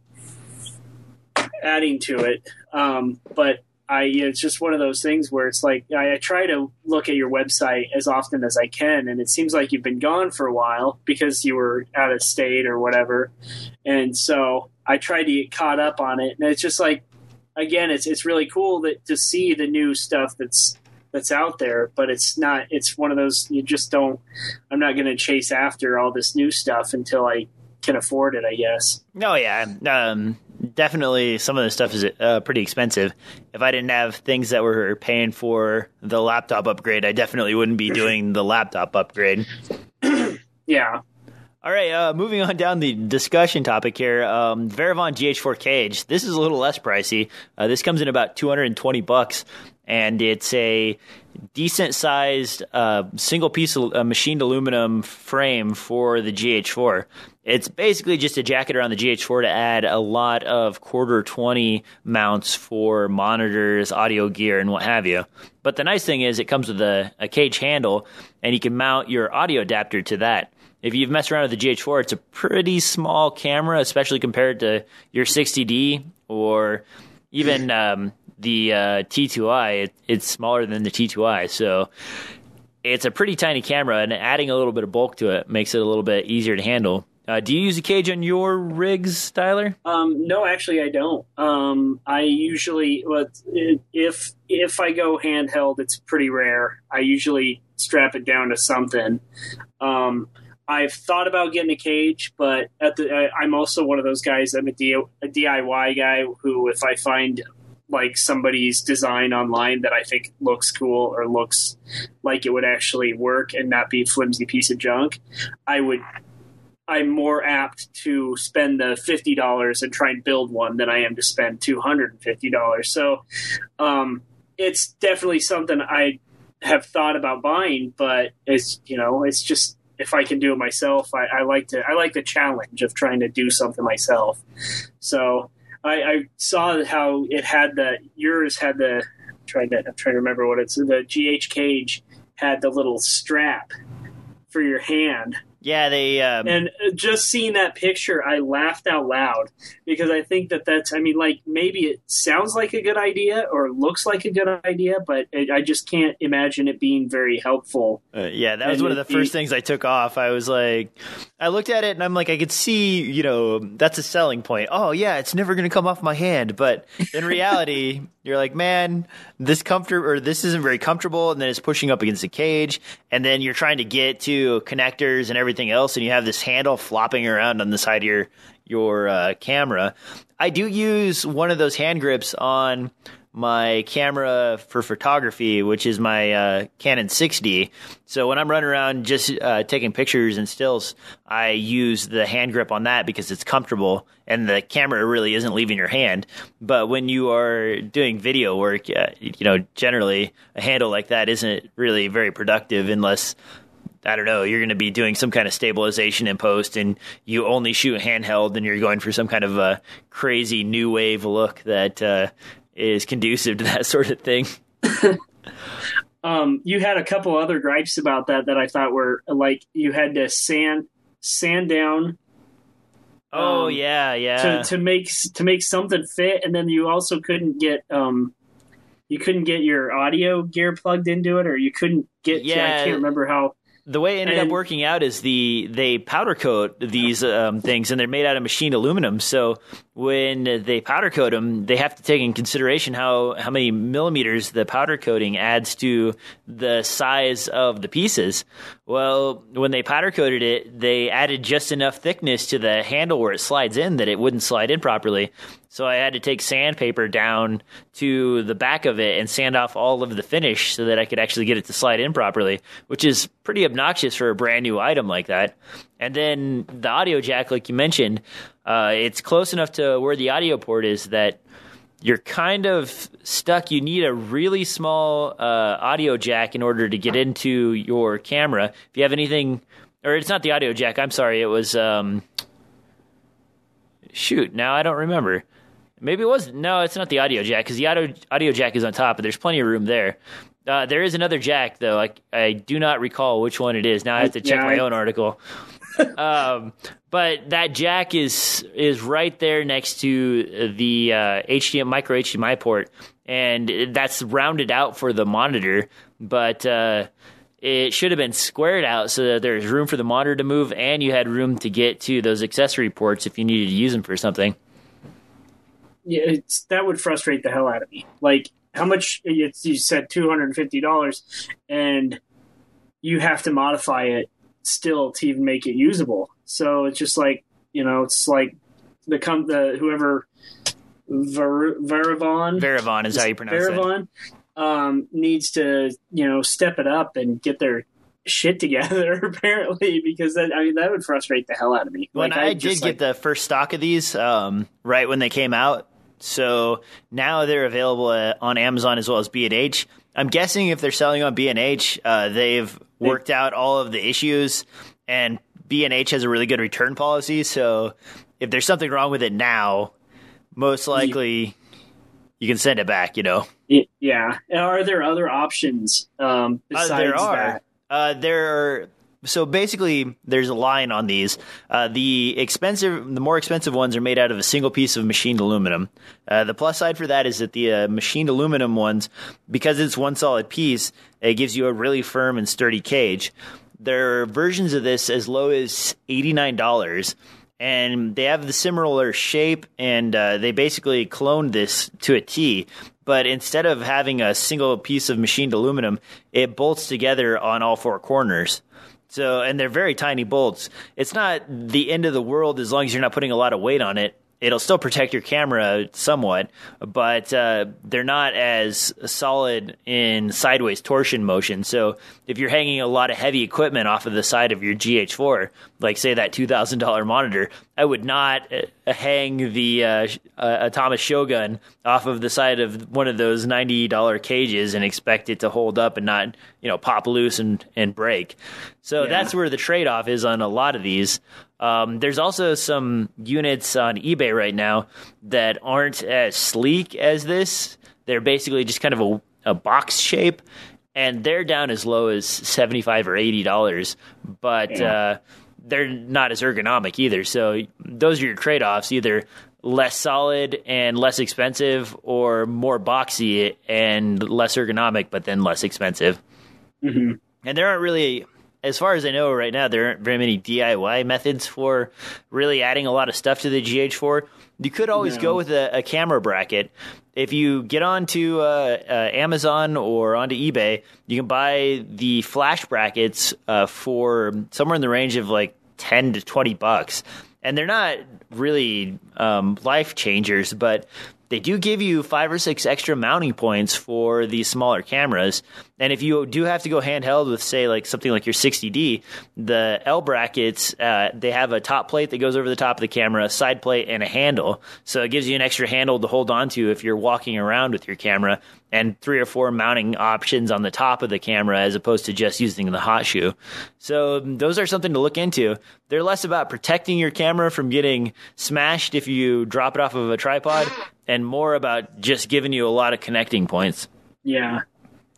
adding to it. Um, but I. It's just one of those things where it's like I, I try to look at your website as often as I can, and it seems like you've been gone for a while because you were out of state or whatever, and so I tried to get caught up on it, and it's just like again, it's it's really cool that to see the new stuff that's that's out there, but it's not. It's one of those you just don't. I'm not going to chase after all this new stuff until I can afford it. I guess. Oh yeah, um, definitely. Some of the stuff is uh, pretty expensive. If I didn't have things that were paying for the laptop upgrade, I definitely wouldn't be doing the laptop upgrade. Yeah. All right, uh, moving on down the discussion topic here. Um, Varavon GH4 cage. This is a little less pricey. Uh, this comes in about 220 bucks, and it's a decent sized uh, single piece of uh, machined aluminum frame for the GH4. It's basically just a jacket around the GH4 to add a lot of quarter 20 mounts for monitors, audio gear, and what have you. But the nice thing is it comes with a, a cage handle, and you can mount your audio adapter to that if you've messed around with the GH4, it's a pretty small camera, especially compared to your 60D or even um, the uh, T2i. It, it's smaller than the T2i, so it's a pretty tiny camera, and adding a little bit of bulk to it makes it a little bit easier to handle. Uh, do you use a cage on your rigs, Tyler? Um, no, actually, I don't. Um, I usually, if if I go handheld, it's pretty rare. I usually strap it down to something. Um, I've thought about getting a cage, but at the I, I'm also one of those guys. I'm a, D, a DIY guy who, if I find like somebody's design online that I think looks cool or looks like it would actually work and not be a flimsy piece of junk, I would. I'm more apt to spend the fifty dollars and try and build one than I am to spend two hundred and fifty dollars. So, um, it's definitely something I have thought about buying, but it's you know it's just if I can do it myself, I, I, like to I like the challenge of trying to do something myself. So I, I saw how it had the yours had the I'm trying to I'm trying to remember what it's the GH cage had the little strap for your hand. Yeah, they um, and just seeing that picture, I laughed out loud because I think that that's. I mean, like maybe it sounds like a good idea or looks like a good idea, but it, I just can't imagine it being very helpful. Uh, yeah, that was and one of the first things I took off. I was like, I looked at it and I'm like, I could see, you know, that's a selling point. Oh yeah, it's never going to come off my hand, but in reality, you're like, man, this comfort or this isn't very comfortable, and then it's pushing up against the cage, and then you're trying to get to connectors and everything else, and you have this handle flopping around on the side of your your uh, camera. I do use one of those hand grips on my camera for photography, which is my uh, Canon 6D. So when I'm running around just uh, taking pictures and stills, I use the hand grip on that because it's comfortable and the camera really isn't leaving your hand. But when you are doing video work, uh, you know, generally a handle like that isn't really very productive unless I don't know, you're going to be doing some kind of stabilization in post and you only shoot handheld and you're going for some kind of a crazy new wave look that uh, is conducive to that sort of thing. um, you had a couple other gripes about that that I thought were like you had to sand sand down. Oh um, yeah, yeah. To to make to make something fit, and then you also couldn't get um, you couldn't get your audio gear plugged into it, or you couldn't get. Yeah, I can't remember how the way it ended and, up working out is the they powder coat these um, things and they're made out of machined aluminum. So when they powder coat them, they have to take in consideration how how many millimeters the powder coating adds to the size of the pieces. Well, when they powder coated it, they added just enough thickness to the handle where it slides in that it wouldn't slide in properly. So I had to take sandpaper down to the back of it and sand off all of the finish so that I could actually get it to slide in properly, which is pretty obnoxious for a brand new item like that. And then the audio jack, like you mentioned, uh, it's close enough to where the audio port is that you're kind of stuck. You need a really small uh, audio jack in order to get into your camera. If you have anything, or it's not the audio jack. I'm sorry. It was. Um, shoot. Now I don't remember. Maybe it was. No, it's not the audio jack because the audio audio jack is on top, but there's plenty of room there. Uh, there is another jack though. I I do not recall which one it is. Now I have to check Yeah, my I- own article. um, but that jack is is right there next to the uh, HDMI micro HDMI port, and that's rounded out for the monitor. But uh, it should have been squared out so that there's room for the monitor to move, and you had room to get to those accessory ports if you needed to use them for something. Yeah, it's, that would frustrate the hell out of me. Like, how much? It's, you said two hundred and fifty dollars, and you have to modify it still to even make it usable. So it's just like you know, it's like the com- the whoever Ver- Varavon Varavon is how you pronounce it. Um, needs to you know step it up and get their shit together apparently because that I mean that would frustrate the hell out of me. When Like, I, just, did like, get the first stock of these, um, right when they came out, so now they're available uh, on Amazon as well as B and H. I'm guessing if they're selling on B and H, uh, they've worked out all of the issues, and B and H has a really good return policy. So if there's something wrong with it now, most likely you can send it back. You know, Yeah. Are there other options um, Uh, besides there are. that? Uh, there are. So basically, there's a line on these. Uh, the expensive, the more expensive ones are made out of a single piece of machined aluminum. Uh, the plus side for that is that the uh, machined aluminum ones, because it's one solid piece, it gives you a really firm and sturdy cage. There are versions of this as low as eighty nine dollars, and they have the similar shape, and uh, they basically cloned this to a T. But instead of having a single piece of machined aluminum, it bolts together on all four corners. So, and they're very tiny bolts. It's not the end of the world as long as you're not putting a lot of weight on it. It'll still protect your camera somewhat, but uh, they're not as solid in sideways torsion motion. So, if you're hanging a lot of heavy equipment off of the side of your GH4, like say that $2,000 monitor, I would not uh, hang the uh, uh, Atomos Shogun off of the side of one of those $90 cages and expect it to hold up and not, you know, pop loose and, and break. So Yeah. that's where the trade off is on a lot of these. Um, there's also some units on eBay right now that aren't as sleek as this. They're basically just kind of a, a box shape, and they're down as low as seventy five or eighty dollars. But Yeah. uh, they're not as ergonomic either. So those are your trade offs: either less solid and less expensive, or more boxy and less ergonomic, but then less expensive. hmm And there aren't really, as far as I know right now, there aren't very many DIY methods for really adding a lot of stuff to the GH4. You could always No. go with a, a camera bracket. If you get onto uh, uh, Amazon or onto eBay, you can buy the flash brackets uh, for somewhere in the range of like 10 to 20 bucks. And they're not really um, life changers, but they do give you five or six extra mounting points for these smaller cameras. And if you do have to go handheld with, say, like something like your 60D, the L brackets, uh, they have a top plate that goes over the top of the camera, a side plate, and a handle. So it gives you an extra handle to hold on to if you're walking around with your camera, and three or four mounting options on the top of the camera as opposed to just using the hot shoe. So um, those are something to look into. They're less about protecting your camera from getting smashed if you drop it off of a tripod, and more about just giving you a lot of connecting points. Yeah.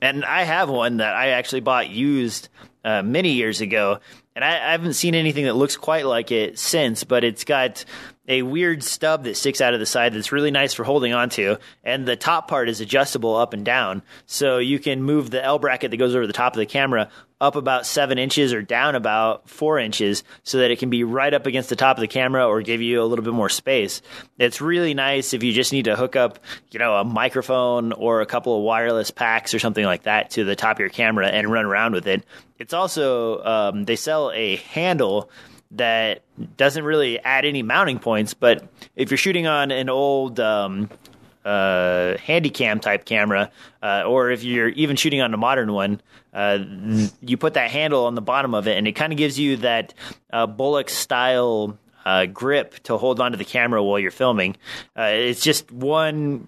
And I have one that I actually bought used uh, many years ago, and I, I haven't seen anything that looks quite like it since. But it's got a weird stub that sticks out of the side that's really nice for holding onto, and the top part is adjustable up and down, so you can move the L bracket that goes over the top of the camera up about seven inches or down about four inches so that it can be right up against the top of the camera or give you a little bit more space. It's really nice if you just need to hook up, you know, a microphone or a couple of wireless packs or something like that to the top of your camera and run around with it. It's also, um, they sell a handle that doesn't really add any mounting points, but if you're shooting on an old, um, uh, handycam type camera, uh, or if you're even shooting on a modern one, uh, you put that handle on the bottom of it, and it kind of gives you that uh, Bolex style uh, grip to hold onto the camera while you're filming. Uh, it's just one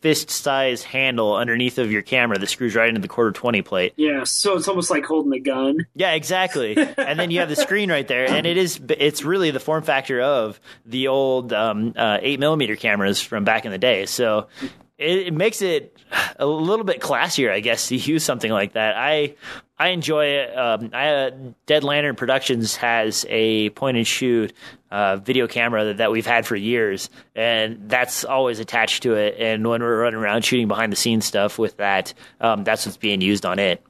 fist size handle underneath of your camera that screws right into the quarter 20 plate. Yeah, so it's almost like holding a gun. Yeah, exactly. and then you have the screen right there, and it is it's really the form factor of the old um, uh, eight millimeter cameras from back in the day. So it, it, makes it a little bit classier, I guess, to use something like that. I I enjoy it. Um, I, uh, Dead Lantern Productions has a point and shoot uh, video camera that, that, we've had for years, and that's always attached to it. And when we're running around shooting behind the scenes stuff with that, um, that's what's being used on it.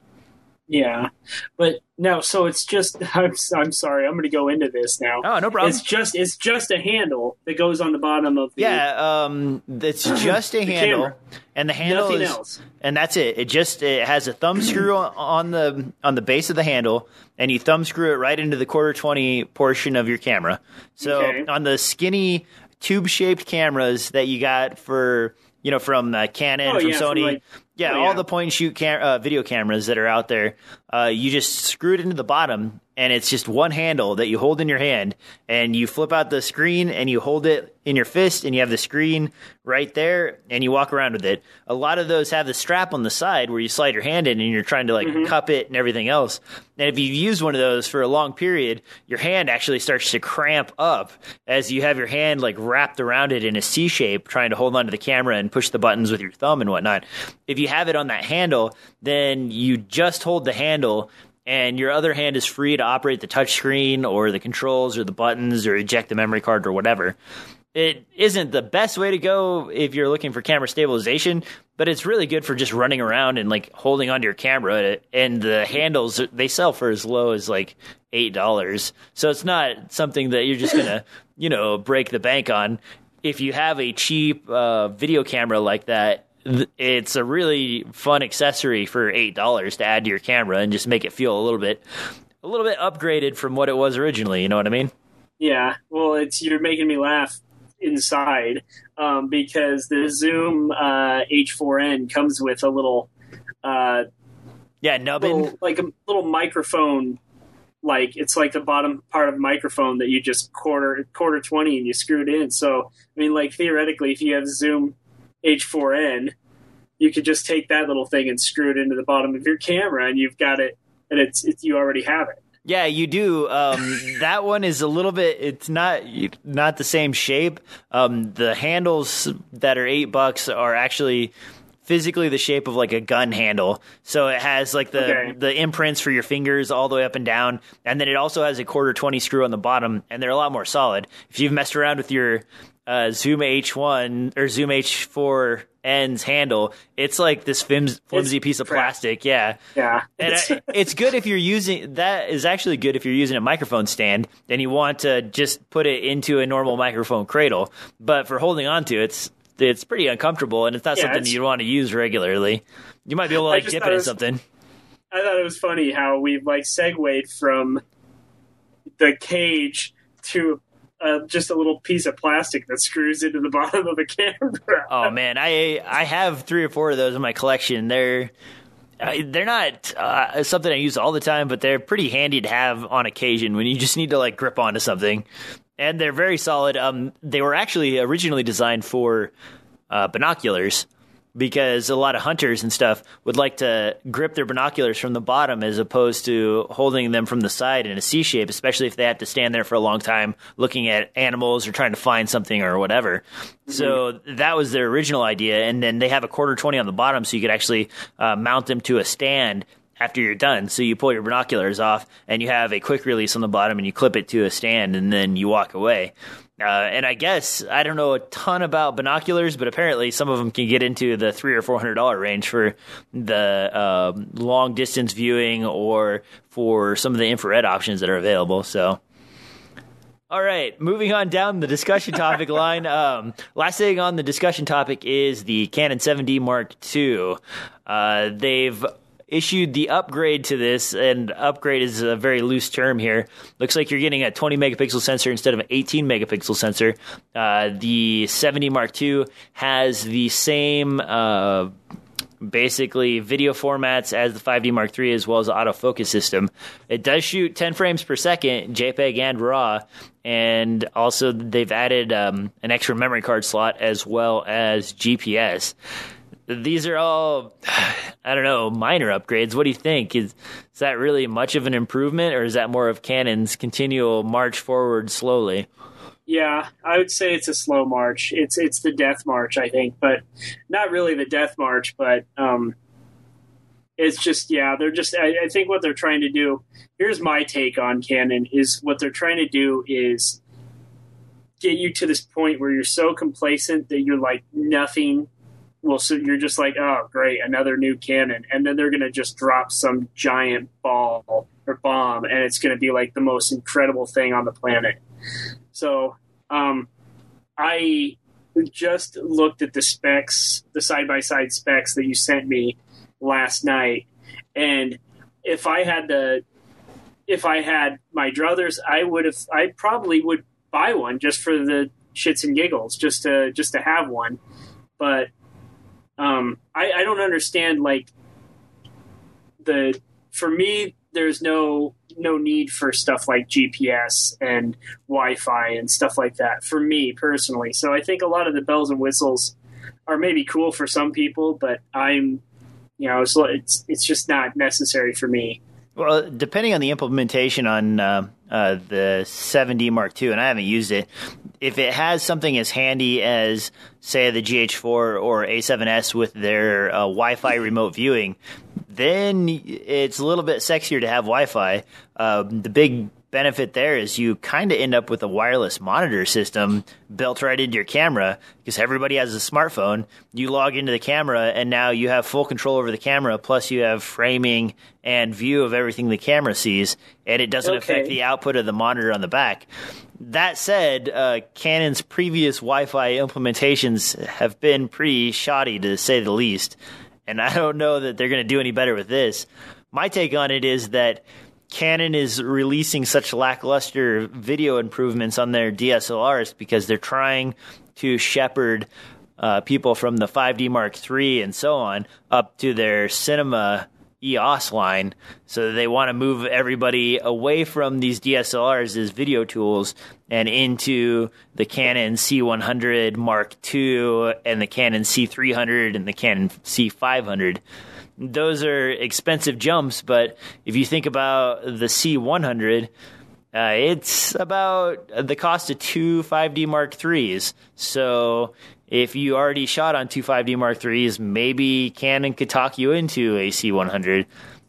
Yeah, but no. So it's just. I'm, I'm sorry. I'm going to go into this now. Oh, no problem. It's just. It's just a handle that goes on the bottom of the. Yeah. Um. It's just a handle, camera. and the handle Nothing is, else. and that's it. It just it has a thumb screw on, the on the base of the handle, and you thumb screw it right into the quarter twenty portion of your camera. So Okay. on the skinny tube shaped cameras that you got for you know from uh, Canon Oh, from yeah, from, Sony. like- yeah, oh, all yeah. the point and shoot cam- uh, video cameras that are out there, uh, you just screw it into the bottom, and it's just one handle that you hold in your hand, and you flip out the screen, and you hold it in your fist, and you have the screen right there, and you walk around with it. A lot of those have the strap on the side where you slide your hand in, and you're trying to like Mm-hmm. cup it and everything else. And if you've used one of those for a long period, your hand actually starts to cramp up as you have your hand like wrapped around it in a C shape, trying to hold onto the camera and push the buttons with your thumb and whatnot. If you have it on that handle, then you just hold the handle and your other hand is free to operate the touchscreen or the controls or the buttons or eject the memory card or whatever. It isn't the best way to go if you're looking for camera stabilization, but it's really good for just running around and like holding onto your camera. And the handles they sell for as low as like eight dollars, so it's not something that you're just gonna you know break the bank on. If you have a cheap uh, video camera like that, th- it's a really fun accessory for eight dollars to add to your camera and just make it feel a little bit a little bit upgraded from what it was originally. You know what I mean? Yeah, well, it's you're making me laugh inside um, because the Zoom uh, H4n comes with a little, uh, Yeah, nubbin. little like a little microphone. Like it's like the bottom part of the microphone that you just quarter quarter twenty and you screw it in. So I mean, like theoretically, if you have Zoom H4n, you could just take that little thing and screw it into the bottom of your camera, and you've got it, and it's, it's you already have it. Yeah, you do. Um, that one is a little bit. It's not not the same shape. Um, the handles that are eight bucks are actually physically the shape of like a gun handle. So it has like the Okay. the imprints for your fingers all the way up and down, and then it also has a quarter twenty screw on the bottom, and they're a lot more solid. If you've messed around with your uh, Zoom H1 or Zoom H4 ends handle, it's like this flimsy, piece of plastic. Yeah. Yeah, And It's- I- it's good if you're using that is actually good if you're using a microphone stand and you want to just put it into a normal microphone cradle. But for holding on to it's it's pretty uncomfortable and it's not Yeah, something you want to use regularly. You might be able to like dip it in was- something. I thought it was funny how we've like segued from the cage to uh, just a little piece of plastic that screws into the bottom of the camera. Oh man, I I have three or four of those in my collection. They're they're not uh, something I use all the time, but they're pretty handy to have on occasion when you just need to like grip onto something. And they're very solid. Um, they were actually originally designed for uh, binoculars because a lot of hunters and stuff would like to grip their binoculars from the bottom as opposed to holding them from the side in a C shape, especially if they have to stand there for a long time looking at animals or trying to find something or whatever. So that was their original idea. And then they have a quarter 20 on the bottom so you could actually uh, mount them to a stand after you're done. So you pull your binoculars off and you have a quick release on the bottom and you clip it to a stand and then you walk away. Uh, and I guess I don't know a ton about binoculars, but apparently some of them can get into the three or four hundred dollar range for the um, long distance viewing or for some of the infrared options that are available. So, all right, moving on down the discussion topic line. Um, last thing on the discussion topic is the Canon 7D Mark II. Uh, they've issued the upgrade to this, and upgrade is a very loose term here. Looks like you're getting a 20 megapixel sensor instead of an 18 megapixel sensor. Uh, the 7D Mark II has the same. Uh, basically video formats as the 5D Mark III as well as the autofocus system. It does shoot 10 frames per second, JPEG and RAW, and also they've added um, an extra memory card slot as well as GPS. These are all, I don't know, minor upgrades. What do you think? Is, is that really much of an improvement, or is that more of Canon's continual march forward slowly? Yeah, I would say it's a slow march. It's it's the death march, I think, but not really the death march, but um, it's just yeah, they're just. I, I think what they're trying to do. Here's my take on Canon: is what they're trying to do is get you to this point where you're so complacent that you're like nothing. Well, so you're just like, oh, great, another new Canon, and then they're gonna just drop some giant ball or bomb, and it's gonna be like the most incredible thing on the planet. So um, I just looked at the specs, the side by side specs that you sent me last night, and if I had the if I had my druthers, I would have I probably would buy one just for the shits and giggles, just to just to have one. But um, I, I don't understand like the for me there's no no need for stuff like GPS and Wi-Fi and stuff like that for me personally. So I think a lot of the bells and whistles are maybe cool for some people, but I'm, you know, it's it's, it's just not necessary for me. Well, depending on the implementation on uh, uh, the 7D Mark II, and I haven't used it, if it has something as handy as, say, the GH4 or A7S with their uh, Wi Fi remote viewing, then it's a little bit sexier to have Wi Fi. Um, the big benefit there is you kind of end up with a wireless monitor system built right into your camera because everybody has a smartphone. You log into the camera and now you have full control over the camera, plus you have framing and view of everything the camera sees, and it doesn't okay. affect the output of the monitor on the back. That said, uh, Canon's previous Wi Fi implementations have been pretty shoddy to say the least and I don't know that they're going to do any better with this. My take on it is that Canon is releasing such lackluster video improvements on their DSLRs because they're trying to shepherd uh, people from the 5D Mark III and so on up to their cinema EOS line. So they want to move everybody away from these DSLRs as video tools and into the Canon C100 Mark II and the Canon C300 and the Canon C500. Those are expensive jumps, but if you think about the C100, uh, it's about the cost of two 5D Mark IIIs. So if you already shot on two 5D Mark IIIs, maybe Canon could talk you into a C100.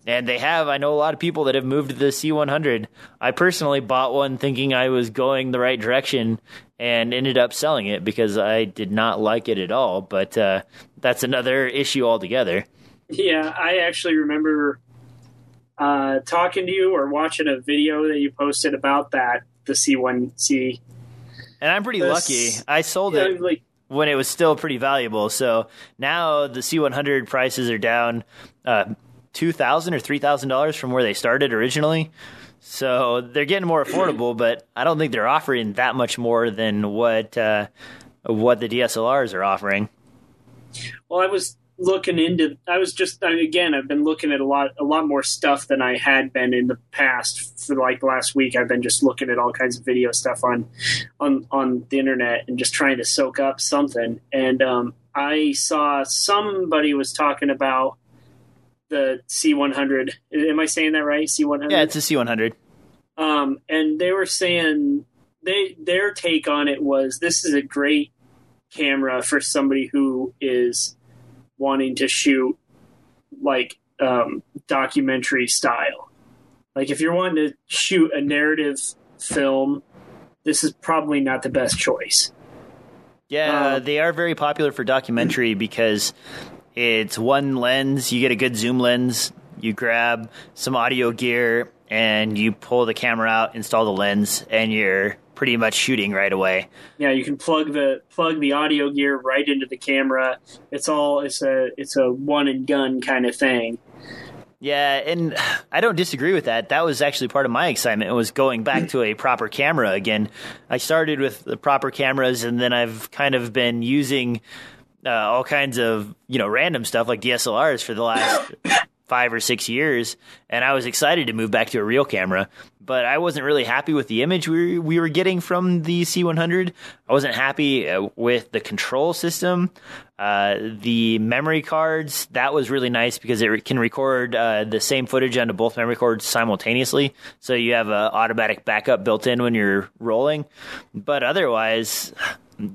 And they have. I know a lot of people that have moved to the C100. I personally bought one thinking I was going the right direction and ended up selling it because I did not like it at all. But uh, that's another issue altogether. Yeah, I actually remember uh, talking to you or watching a video that you posted about that, the C1C. And I'm pretty lucky. I sold yeah, it. Like, when it was still pretty valuable. So now the C100 prices are down uh, two thousand or three thousand dollars from where they started originally. So they're getting more affordable, but I don't think they're offering that much more than what uh, what the DSLRs are offering. Well, I was looking into. I was just I mean, again. I've been looking at a lot a lot more stuff than I had been in the past. For like last week, I've been just looking at all kinds of video stuff on on on the internet and just trying to soak up something. And um, I saw somebody was talking about the C100. Am I saying that right? C100. Yeah, it's a C100. Um, and they were saying they their take on it was this is a great camera for somebody who is wanting to shoot like um, documentary style. Like if you're wanting to shoot a narrative film, this is probably not the best choice. Yeah, um, they are very popular for documentary because it's one lens. You get a good zoom lens. You grab some audio gear and you pull the camera out, install the lens, and you're pretty much shooting right away. Yeah, you can plug the plug the audio gear right into the camera. It's all it's a it's a one and gun kind of thing. Yeah, and I don't disagree with that. That was actually part of my excitement. Was going back to a proper camera again. I started with the proper cameras, and then I've kind of been using uh, all kinds of you know random stuff like DSLRs for the last five or six years, and I was excited to move back to a real camera. But I wasn't really happy with the image we we were getting from the C100. I wasn't happy uh, with the control system, uh, the memory cards. That was really nice because it can record uh, the same footage onto both memory cards simultaneously, so you have an automatic backup built in when you're rolling. But otherwise,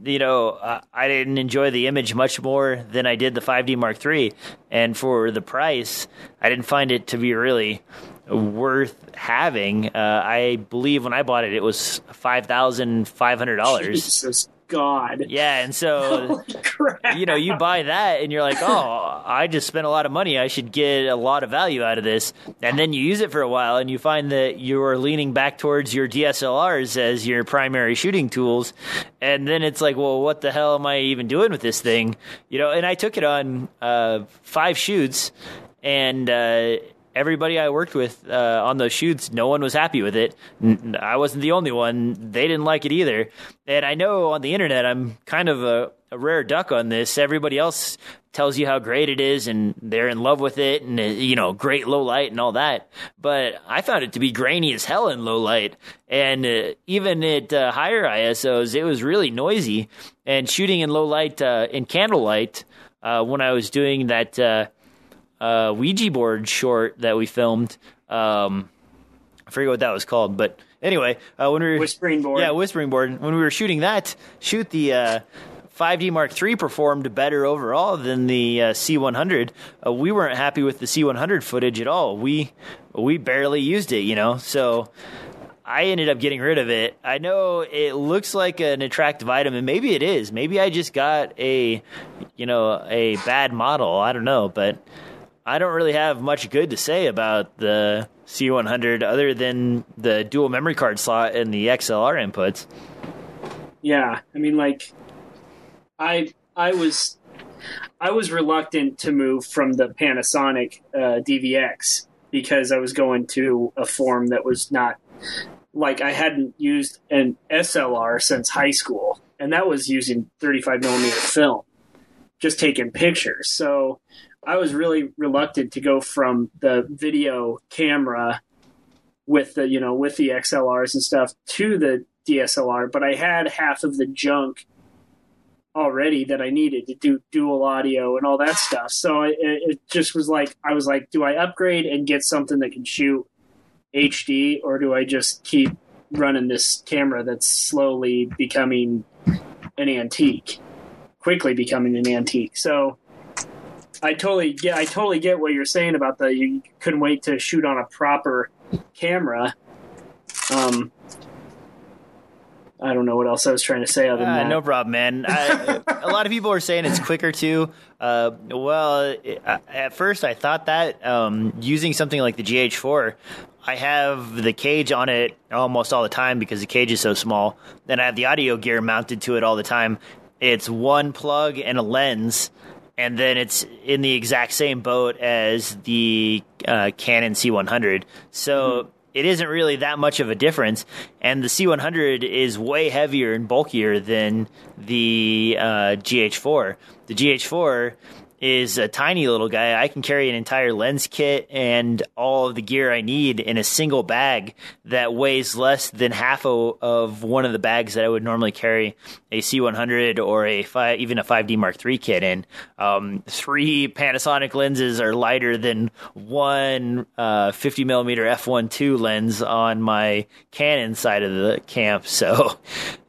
you know, I didn't enjoy the image much more than I did the 5D Mark III. And for the price, I didn't find it to be really worth having. Uh, I believe when I bought it, it was $5,500. Jesus God. Yeah, and so you know, you buy that and you're like, "Oh, I just spent a lot of money. I should get a lot of value out of this." And then you use it for a while and you find that you're leaning back towards your DSLRs as your primary shooting tools. And then it's like, "Well, what the hell am I even doing with this thing?" You know, and I took it on uh, five shoots and uh, everybody I worked with uh, on those shoots, no one was happy with it. I wasn't the only one. They didn't like it either. And I know on the internet, I'm kind of a, a rare duck on this. Everybody else tells you how great it is and they're in love with it and, uh, you know, great low light and all that. But I found it to be grainy as hell in low light. And uh, even at uh, higher ISOs, it was really noisy. And shooting in low light, uh, in candlelight, uh, when I was doing that, uh, Ouija board short that we filmed. Um, I forget what that was called, but anyway, uh, when we were whispering board, yeah, whispering board. When we were shooting that, shoot the uh, 5D Mark III performed better overall than the uh, C100. Uh, we weren't happy with the C100 footage at all. We we barely used it, you know. So I ended up getting rid of it. I know it looks like an attractive item, and maybe it is. Maybe I just got a you know a bad model. I don't know, but I don't really have much good to say about the C100 other than the dual memory card slot and the XLR inputs. Yeah, I mean, like, I I was I was reluctant to move from the Panasonic uh, DVX because I was going to a form that was not like I hadn't used an SLR since high school, and that was using 35 millimeter film, just taking pictures. So I was really reluctant to go from the video camera with the you know with the XLRs and stuff to the DSLR, but I had half of the junk already that I needed to do dual audio and all that stuff. So it, it just was like I was like, do I upgrade and get something that can shoot HD, or do I just keep running this camera that's slowly becoming an antique, quickly becoming an antique? So I totally get. I totally get what you're saying about the you couldn't wait to shoot on a proper camera. Um, I don't know what else I was trying to say other than uh, that. No problem, man. I, a lot of people are saying it's quicker too. Uh, well, it, at first I thought that um, using something like the GH4, I have the cage on it almost all the time because the cage is so small. Then I have the audio gear mounted to it all the time. It's one plug and a lens and then it's in the exact same boat as the uh, Canon C100. So mm-hmm. it isn't really that much of a difference. And the C100 is way heavier and bulkier than the uh, GH4. The GH4 is a tiny little guy. I can carry an entire lens kit and all of the gear I need in a single bag that weighs less than half of, one of the bags that I would normally carry a C100 or a five, even a 5D Mark III kit in. Um, three Panasonic lenses are lighter than one uh, 50 millimeter f1.2 lens on my Canon side of the camp. So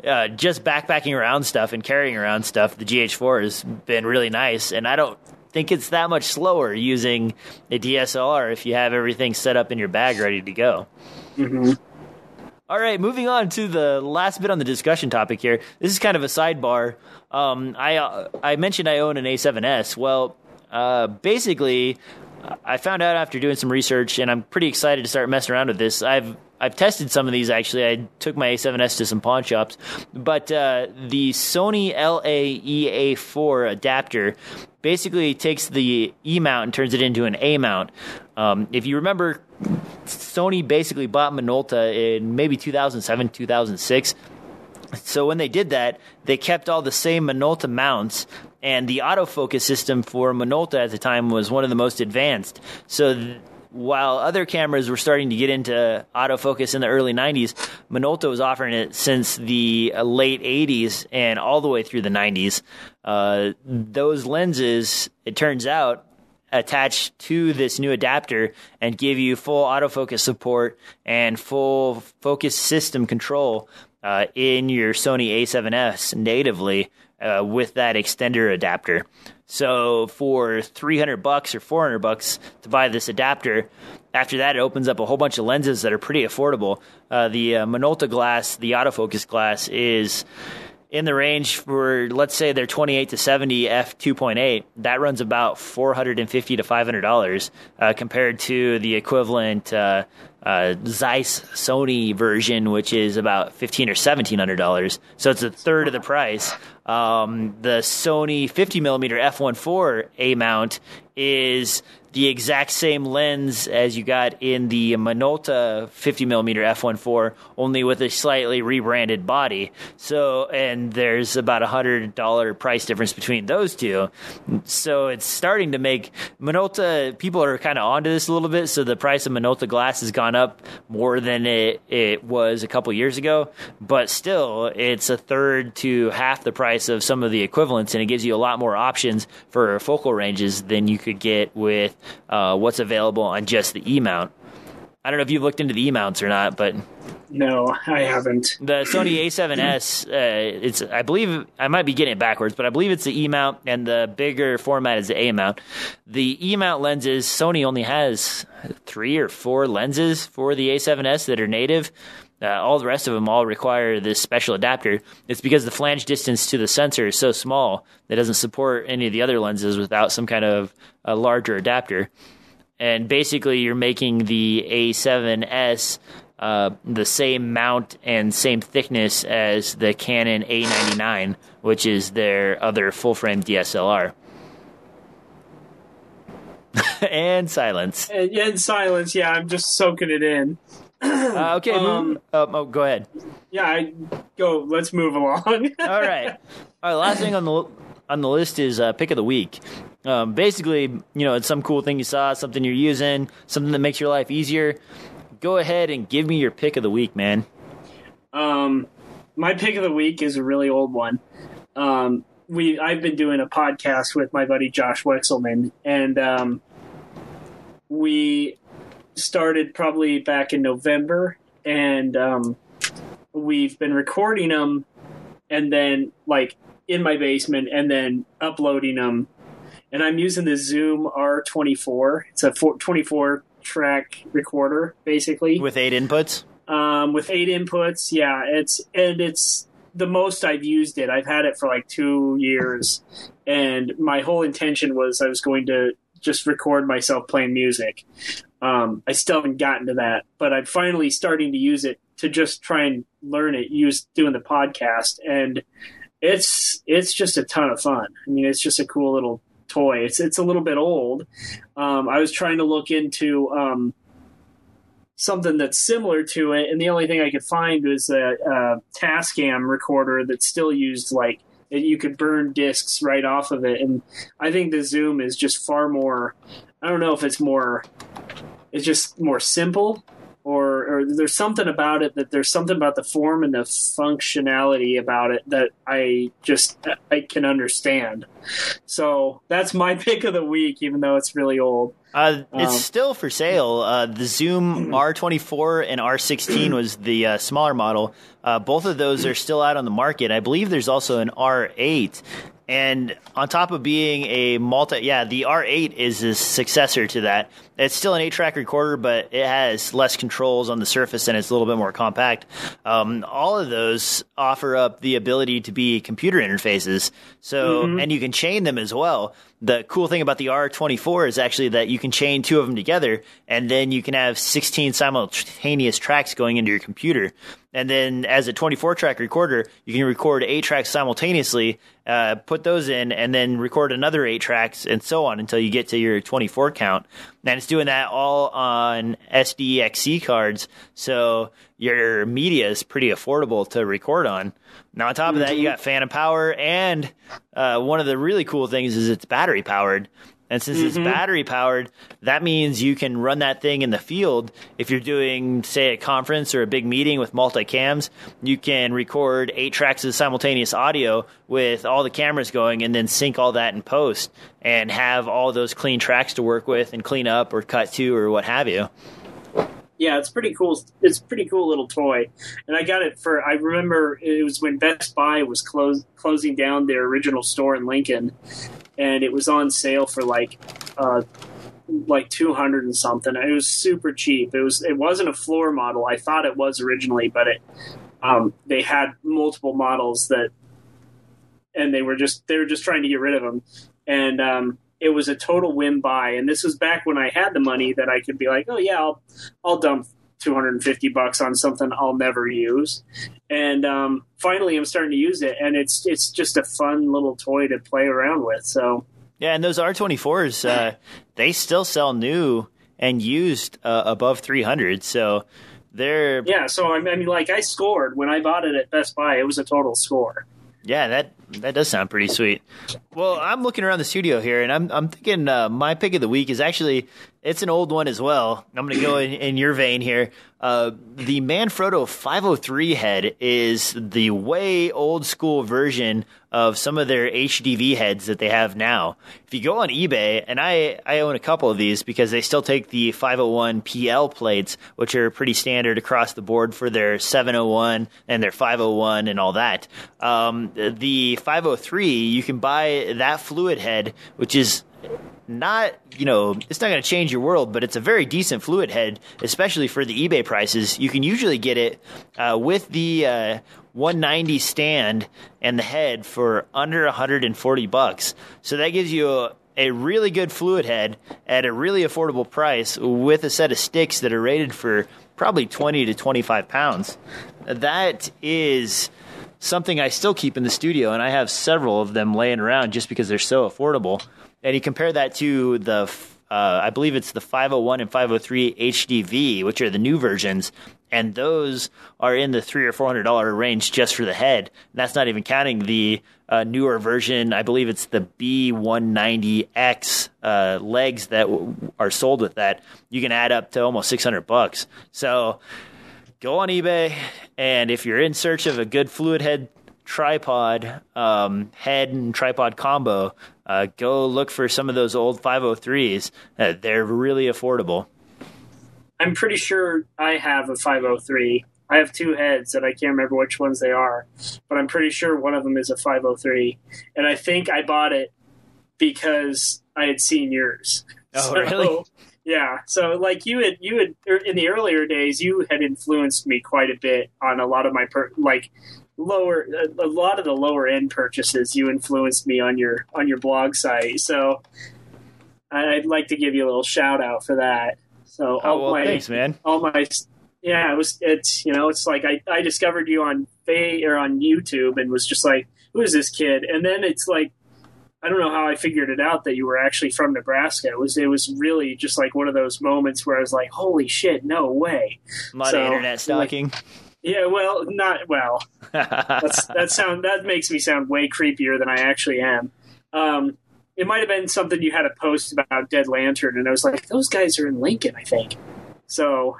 uh, just backpacking around stuff and carrying around stuff, the GH4 has been really nice. And I don't think it's that much slower using a DSLR if you have everything set up in your bag ready to go. Mm-hmm. All right, moving on to the last bit on the discussion topic here. This is kind of a sidebar. Um, I uh, I mentioned I own an A7S. Well, uh, basically, I found out after doing some research, and I'm pretty excited to start messing around with this. I've I've tested some of these actually. I took my A7S to some pawn shops, but uh, the Sony LA-EA4 adapter basically takes the E mount and turns it into an A mount. Um, if you remember, Sony basically bought Minolta in maybe 2007, 2006 So when they did that, they kept all the same Minolta mounts, and the autofocus system for Minolta at the time was one of the most advanced. So th- while other cameras were starting to get into autofocus in the early 90s, Minolta was offering it since the uh, late 80s and all the way through the 90s. Uh, those lenses, it turns out, attach to this new adapter and give you full autofocus support and full focus system control uh, in your Sony A7S natively uh, with that extender adapter. So for 300 bucks or 400 bucks to buy this adapter, after that it opens up a whole bunch of lenses that are pretty affordable. Uh, the uh, Minolta glass, the autofocus glass, is in the range for let's say they're 28 to 70 f 2.8 that runs about 450 to 500 dollars uh, compared to the equivalent uh, uh, Zeiss Sony version, which is about fifteen or seventeen hundred dollars. So it's a third of the price. Um, the Sony 50 millimeter f1.4 A mount is the exact same lens as you got in the Minolta 50 millimeter f1.4, only with a slightly rebranded body. So, and there's about a hundred dollar price difference between those two. So it's starting to make Minolta. People are kind of onto this a little bit. So the price of Minolta glass has gone up more than it it was a couple years ago, but still, it's a third to half the price of some of the equivalents, and it gives you a lot more options for focal ranges than you could get with uh, what's available on just the E mount. I don't know if you've looked into the E mounts or not, but no, I haven't. The Sony A7S, uh, it's I believe I might be getting it backwards, but I believe it's the E mount, and the bigger format is the A mount. The E mount lenses, Sony only has three or four lenses for the A7S that are native. Uh, all the rest of them all require this special adapter. It's because the flange distance to the sensor is so small that it doesn't support any of the other lenses without some kind of a larger adapter. And basically, you're making the A7S uh, the same mount and same thickness as the Canon A99, which is their other full frame DSLR. and silence. And, and, silence. Yeah, I'm just soaking it in. Uh, okay, um, oh, oh, go ahead. Yeah, I, go. Let's move along. All right. All right. Last thing on the on the list is uh, pick of the week. Um, basically, you know, it's some cool thing you saw, something you're using, something that makes your life easier. Go ahead and give me your pick of the week, man. Um, my pick of the week is a really old one. Um, we I've been doing a podcast with my buddy Josh Wexelman, and um, we started probably back in November, and um, we've been recording them, and then like in my basement, and then uploading them. And I'm using the Zoom R24. It's a 24 track recorder, basically, with eight inputs. Um, with eight inputs, yeah. It's and it's the most I've used it. I've had it for like two years, and my whole intention was I was going to just record myself playing music. Um, I still haven't gotten to that, but I'm finally starting to use it to just try and learn it, use doing the podcast, and it's it's just a ton of fun. I mean, it's just a cool little toy. It's it's a little bit old. Um, I was trying to look into um, something that's similar to it, and the only thing I could find was a, a Tascam recorder that still used like you could burn discs right off of it. And I think the Zoom is just far more. I don't know if it's more. It's just more simple or, or there's something about it that there's something about the form and the functionality about it that I just I can understand. So that's my pick of the week, even though it's really old. Uh, it's um, still for sale. Uh, the Zoom R24 and R16 was the uh, smaller model. Uh, both of those are still out on the market. I believe there's also an R8 and on top of being a multi, yeah, the R8 is a successor to that. It's still an eight track recorder, but it has less controls on the surface and it's a little bit more compact. Um, all of those offer up the ability to be computer interfaces. So, mm-hmm. and you can chain them as well. The cool thing about the R24 is actually that you can chain two of them together and then you can have 16 simultaneous tracks going into your computer. And then as a 24 track recorder, you can record eight tracks simultaneously, uh, put those in, and then record another eight tracks and so on until you get to your 24 count. And it's doing that all on SDXC cards. So your media is pretty affordable to record on. Now, on top of that, you got phantom power, and uh, one of the really cool things is it's battery powered. And since it's battery powered, that means you can run that thing in the field. If you're doing, say, a conference or a big meeting with multicams, you can record eight tracks of simultaneous audio with all the cameras going and then sync all that in post and have all those clean tracks to work with and clean up or cut to or what have you. Yeah, it's pretty cool. It's pretty cool little toy, and I got it for. I remember it was when Best Buy was close, closing down their original store in Lincoln, and it was on sale for like, uh, like two hundred and something. It was super cheap. It was. It wasn't a floor model. I thought it was originally, but it. Um, they had multiple models that, and they were just they were just trying to get rid of them, and um, it was a total win buy. And this was back when I had the money that I could be like, oh yeah, I'll I'll dump 250 bucks on something I'll never use. And um, finally, I'm starting to use it, and it's it's just a fun little toy to play around with. So Yeah, and those R24s, uh, they still sell new and used uh, above 300. So they're yeah, so I mean, like I scored when I bought it at Best Buy. It was a total score. Yeah, that that does sound pretty sweet. Well, I'm looking around the studio here, and I'm I'm thinking uh, my pick of the week is actually it's an old one as well. I'm going to go in, in your vein here. Uh, the Manfrotto 503 head is the way old school version of some of their HDV heads that they have now. If you go on eBay, and I, I own a couple of these because they still take the 501 PL plates, which are pretty standard across the board for their 701 and their 501 and all that. Um, the 503, you can buy that fluid head, which is not you know it's not going to change your world but it's a very decent fluid head especially for the ebay prices. You can usually get it uh, with the uh, 190 stand and the head for under 140 bucks. So that gives you a, a really good fluid head at a really affordable price with a set of sticks that are rated for probably 20 to 25 pounds. That is something i still keep in the studio and i have several of them laying around just because they're so affordable and you compare that to the uh, I believe it's the 501 and 503 HDV, which are the new versions, and those are in the three or four hundred dollar range just for the head. And that's not even counting the uh, newer version. I believe it's the B190X uh, legs that w- are sold with that. You can add up to almost 600 bucks. So go on eBay, and if you're in search of a good fluid head tripod um, head and tripod combo, uh, go look for some of those old 503s. Uh, they're really affordable. I'm pretty sure I have a 503. I have two heads that I can't remember which ones they are, but I'm pretty sure one of them is a 503. And I think I bought it because I had seen yours. Oh, really? Yeah. So like you had you had er, in the earlier days you had influenced me quite a bit on a lot of my per, like lower a, a lot of the lower end purchases you influenced me on your on your blog site. So I'd like to give you a little shout out for that. So oh, well, my, thanks, man. All my yeah, it was it's you know it's like I, I discovered you on Fa or on YouTube and was just like who is this kid? And then it's like I don't know how I figured it out that you were actually from Nebraska. It was it was really just like one of those moments where I was like, holy shit, no way. A lot so, of internet stalking. Like, yeah, well, not well. That's, that sound that makes me sound way creepier than I actually am. Um, it might have been something you had a post about Dead Lantern, and I was like, those guys are in Lincoln, I think. So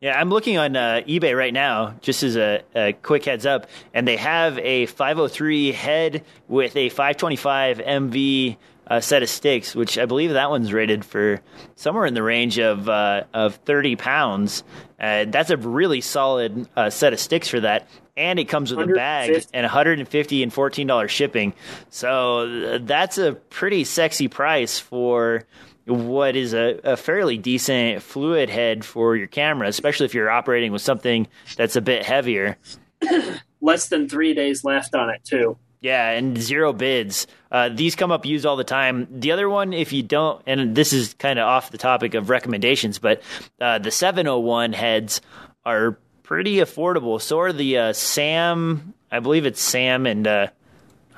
yeah, I'm looking on uh, eBay right now, just as a, a, quick heads up, and they have a 503 head with a 525 MV uh, set of sticks, which I believe that one's rated for somewhere in the range of uh, of 30 pounds. Uh, that's a really solid uh, set of sticks for that, and it comes with a bag and 150 and 14 dollars shipping. So uh, that's a pretty sexy price for what is a, a, fairly decent fluid head for your camera, especially if you're operating with something that's a bit heavier. Less than three days left on it, too. Yeah, and zero bids. Uh, these come up used all the time. The other one, if you don't, and this is kind of off the topic of recommendations, but uh, the 701 heads are pretty affordable. So are the uh, Sam, I believe it's Sam and uh,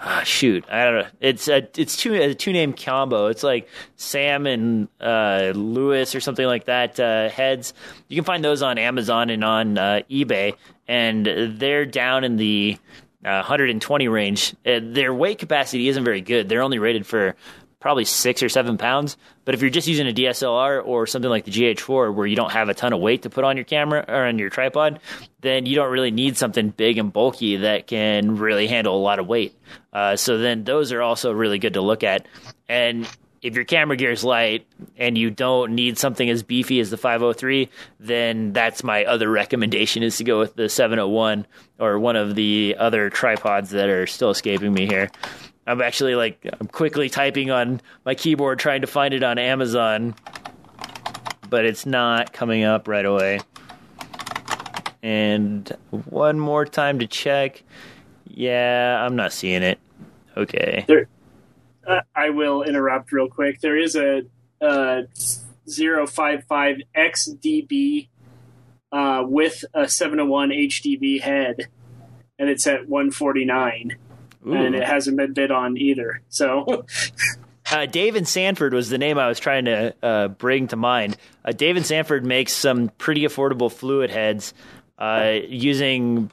ah, shoot, I don't know. It's a it's two a two name combo. It's like Sam and uh, Lewis or something like that. Uh, heads. You can find those on Amazon and on eBay, and they're down in the. Uh, 120 range. Uh, their weight capacity isn't very good. They're only rated for probably six or seven pounds. But if you're just using a DSLR or something like the GH4 where you don't have a ton of weight to put on your camera or on your tripod, then you don't really need something big and bulky that can really handle a lot of weight. Uh, so then those are also really good to look at. And if your camera gear is light and you don't need something as beefy as the 503, then that's my other recommendation is to go with the 701 or one of the other tripods that are still escaping me here. I'm actually like I'm quickly typing on my keyboard trying to find it on Amazon, but it's not coming up right away. And one more time to check. Yeah, I'm not seeing it. Okay. There, uh, I will interrupt real quick. There is a, a 055 XDB uh, with a 701 HDV head, and it's at 149. Ooh. and it hasn't been bid on either. So. Uh, Dave and Sanford was the name I was trying to uh, bring to mind. Uh, Dave and Sanford makes some pretty affordable fluid heads uh, using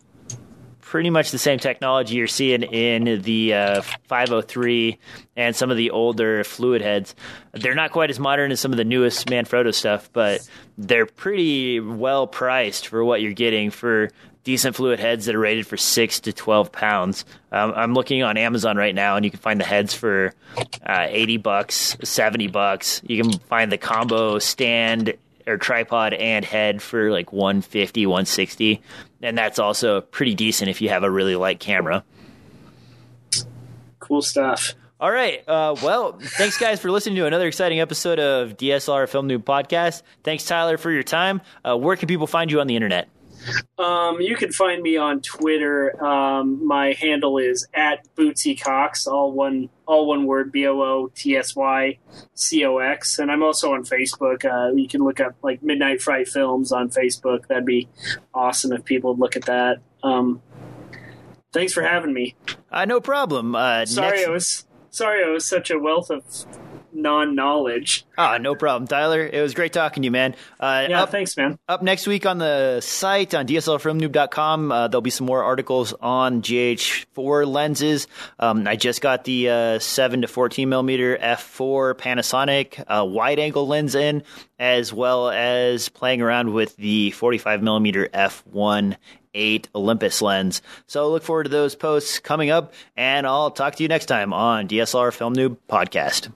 pretty much the same technology you're seeing in the uh, 503 and some of the older fluid heads. They're not quite as modern as some of the newest Manfrotto stuff, but they're pretty well priced for what you're getting for decent fluid heads that are rated for six to twelve pounds. Um, I'm looking on Amazon right now, and you can find the heads for uh, eighty bucks, seventy bucks. You can find the combo stand or tripod and head for like 150, 160, and that's also pretty decent if you have a really light camera. Cool stuff. All right. Uh, well, thanks guys for listening to another exciting episode of DSLR Film Noob Podcast. Thanks Tyler for your time. Uh, where can people find you on the internet? Um, you can find me on Twitter. Um, my handle is at Bootsy Cox, all one all one word B O O T S Y C O X, and I'm also on Facebook. Uh, you can look up like Midnight Fright Films on Facebook. That'd be awesome if people would look at that. Um, thanks for having me. Uh, no problem. Uh, sorry, next... I was sorry I was such a wealth of non knowledge. Ah, no problem, Tyler. It was great talking to you, man. Uh, yeah, up, thanks, man. Up next week on the site on DSLRFilmNoob.com, uh, there'll be some more articles on GH4 lenses. Um, I just got the uh, 7 to 14 millimeter f4 Panasonic uh, wide angle lens in, as well as playing around with the 45 millimeter f1 8 Olympus lens. So look forward to those posts coming up, and I'll talk to you next time on DSLR Film Noob Podcast.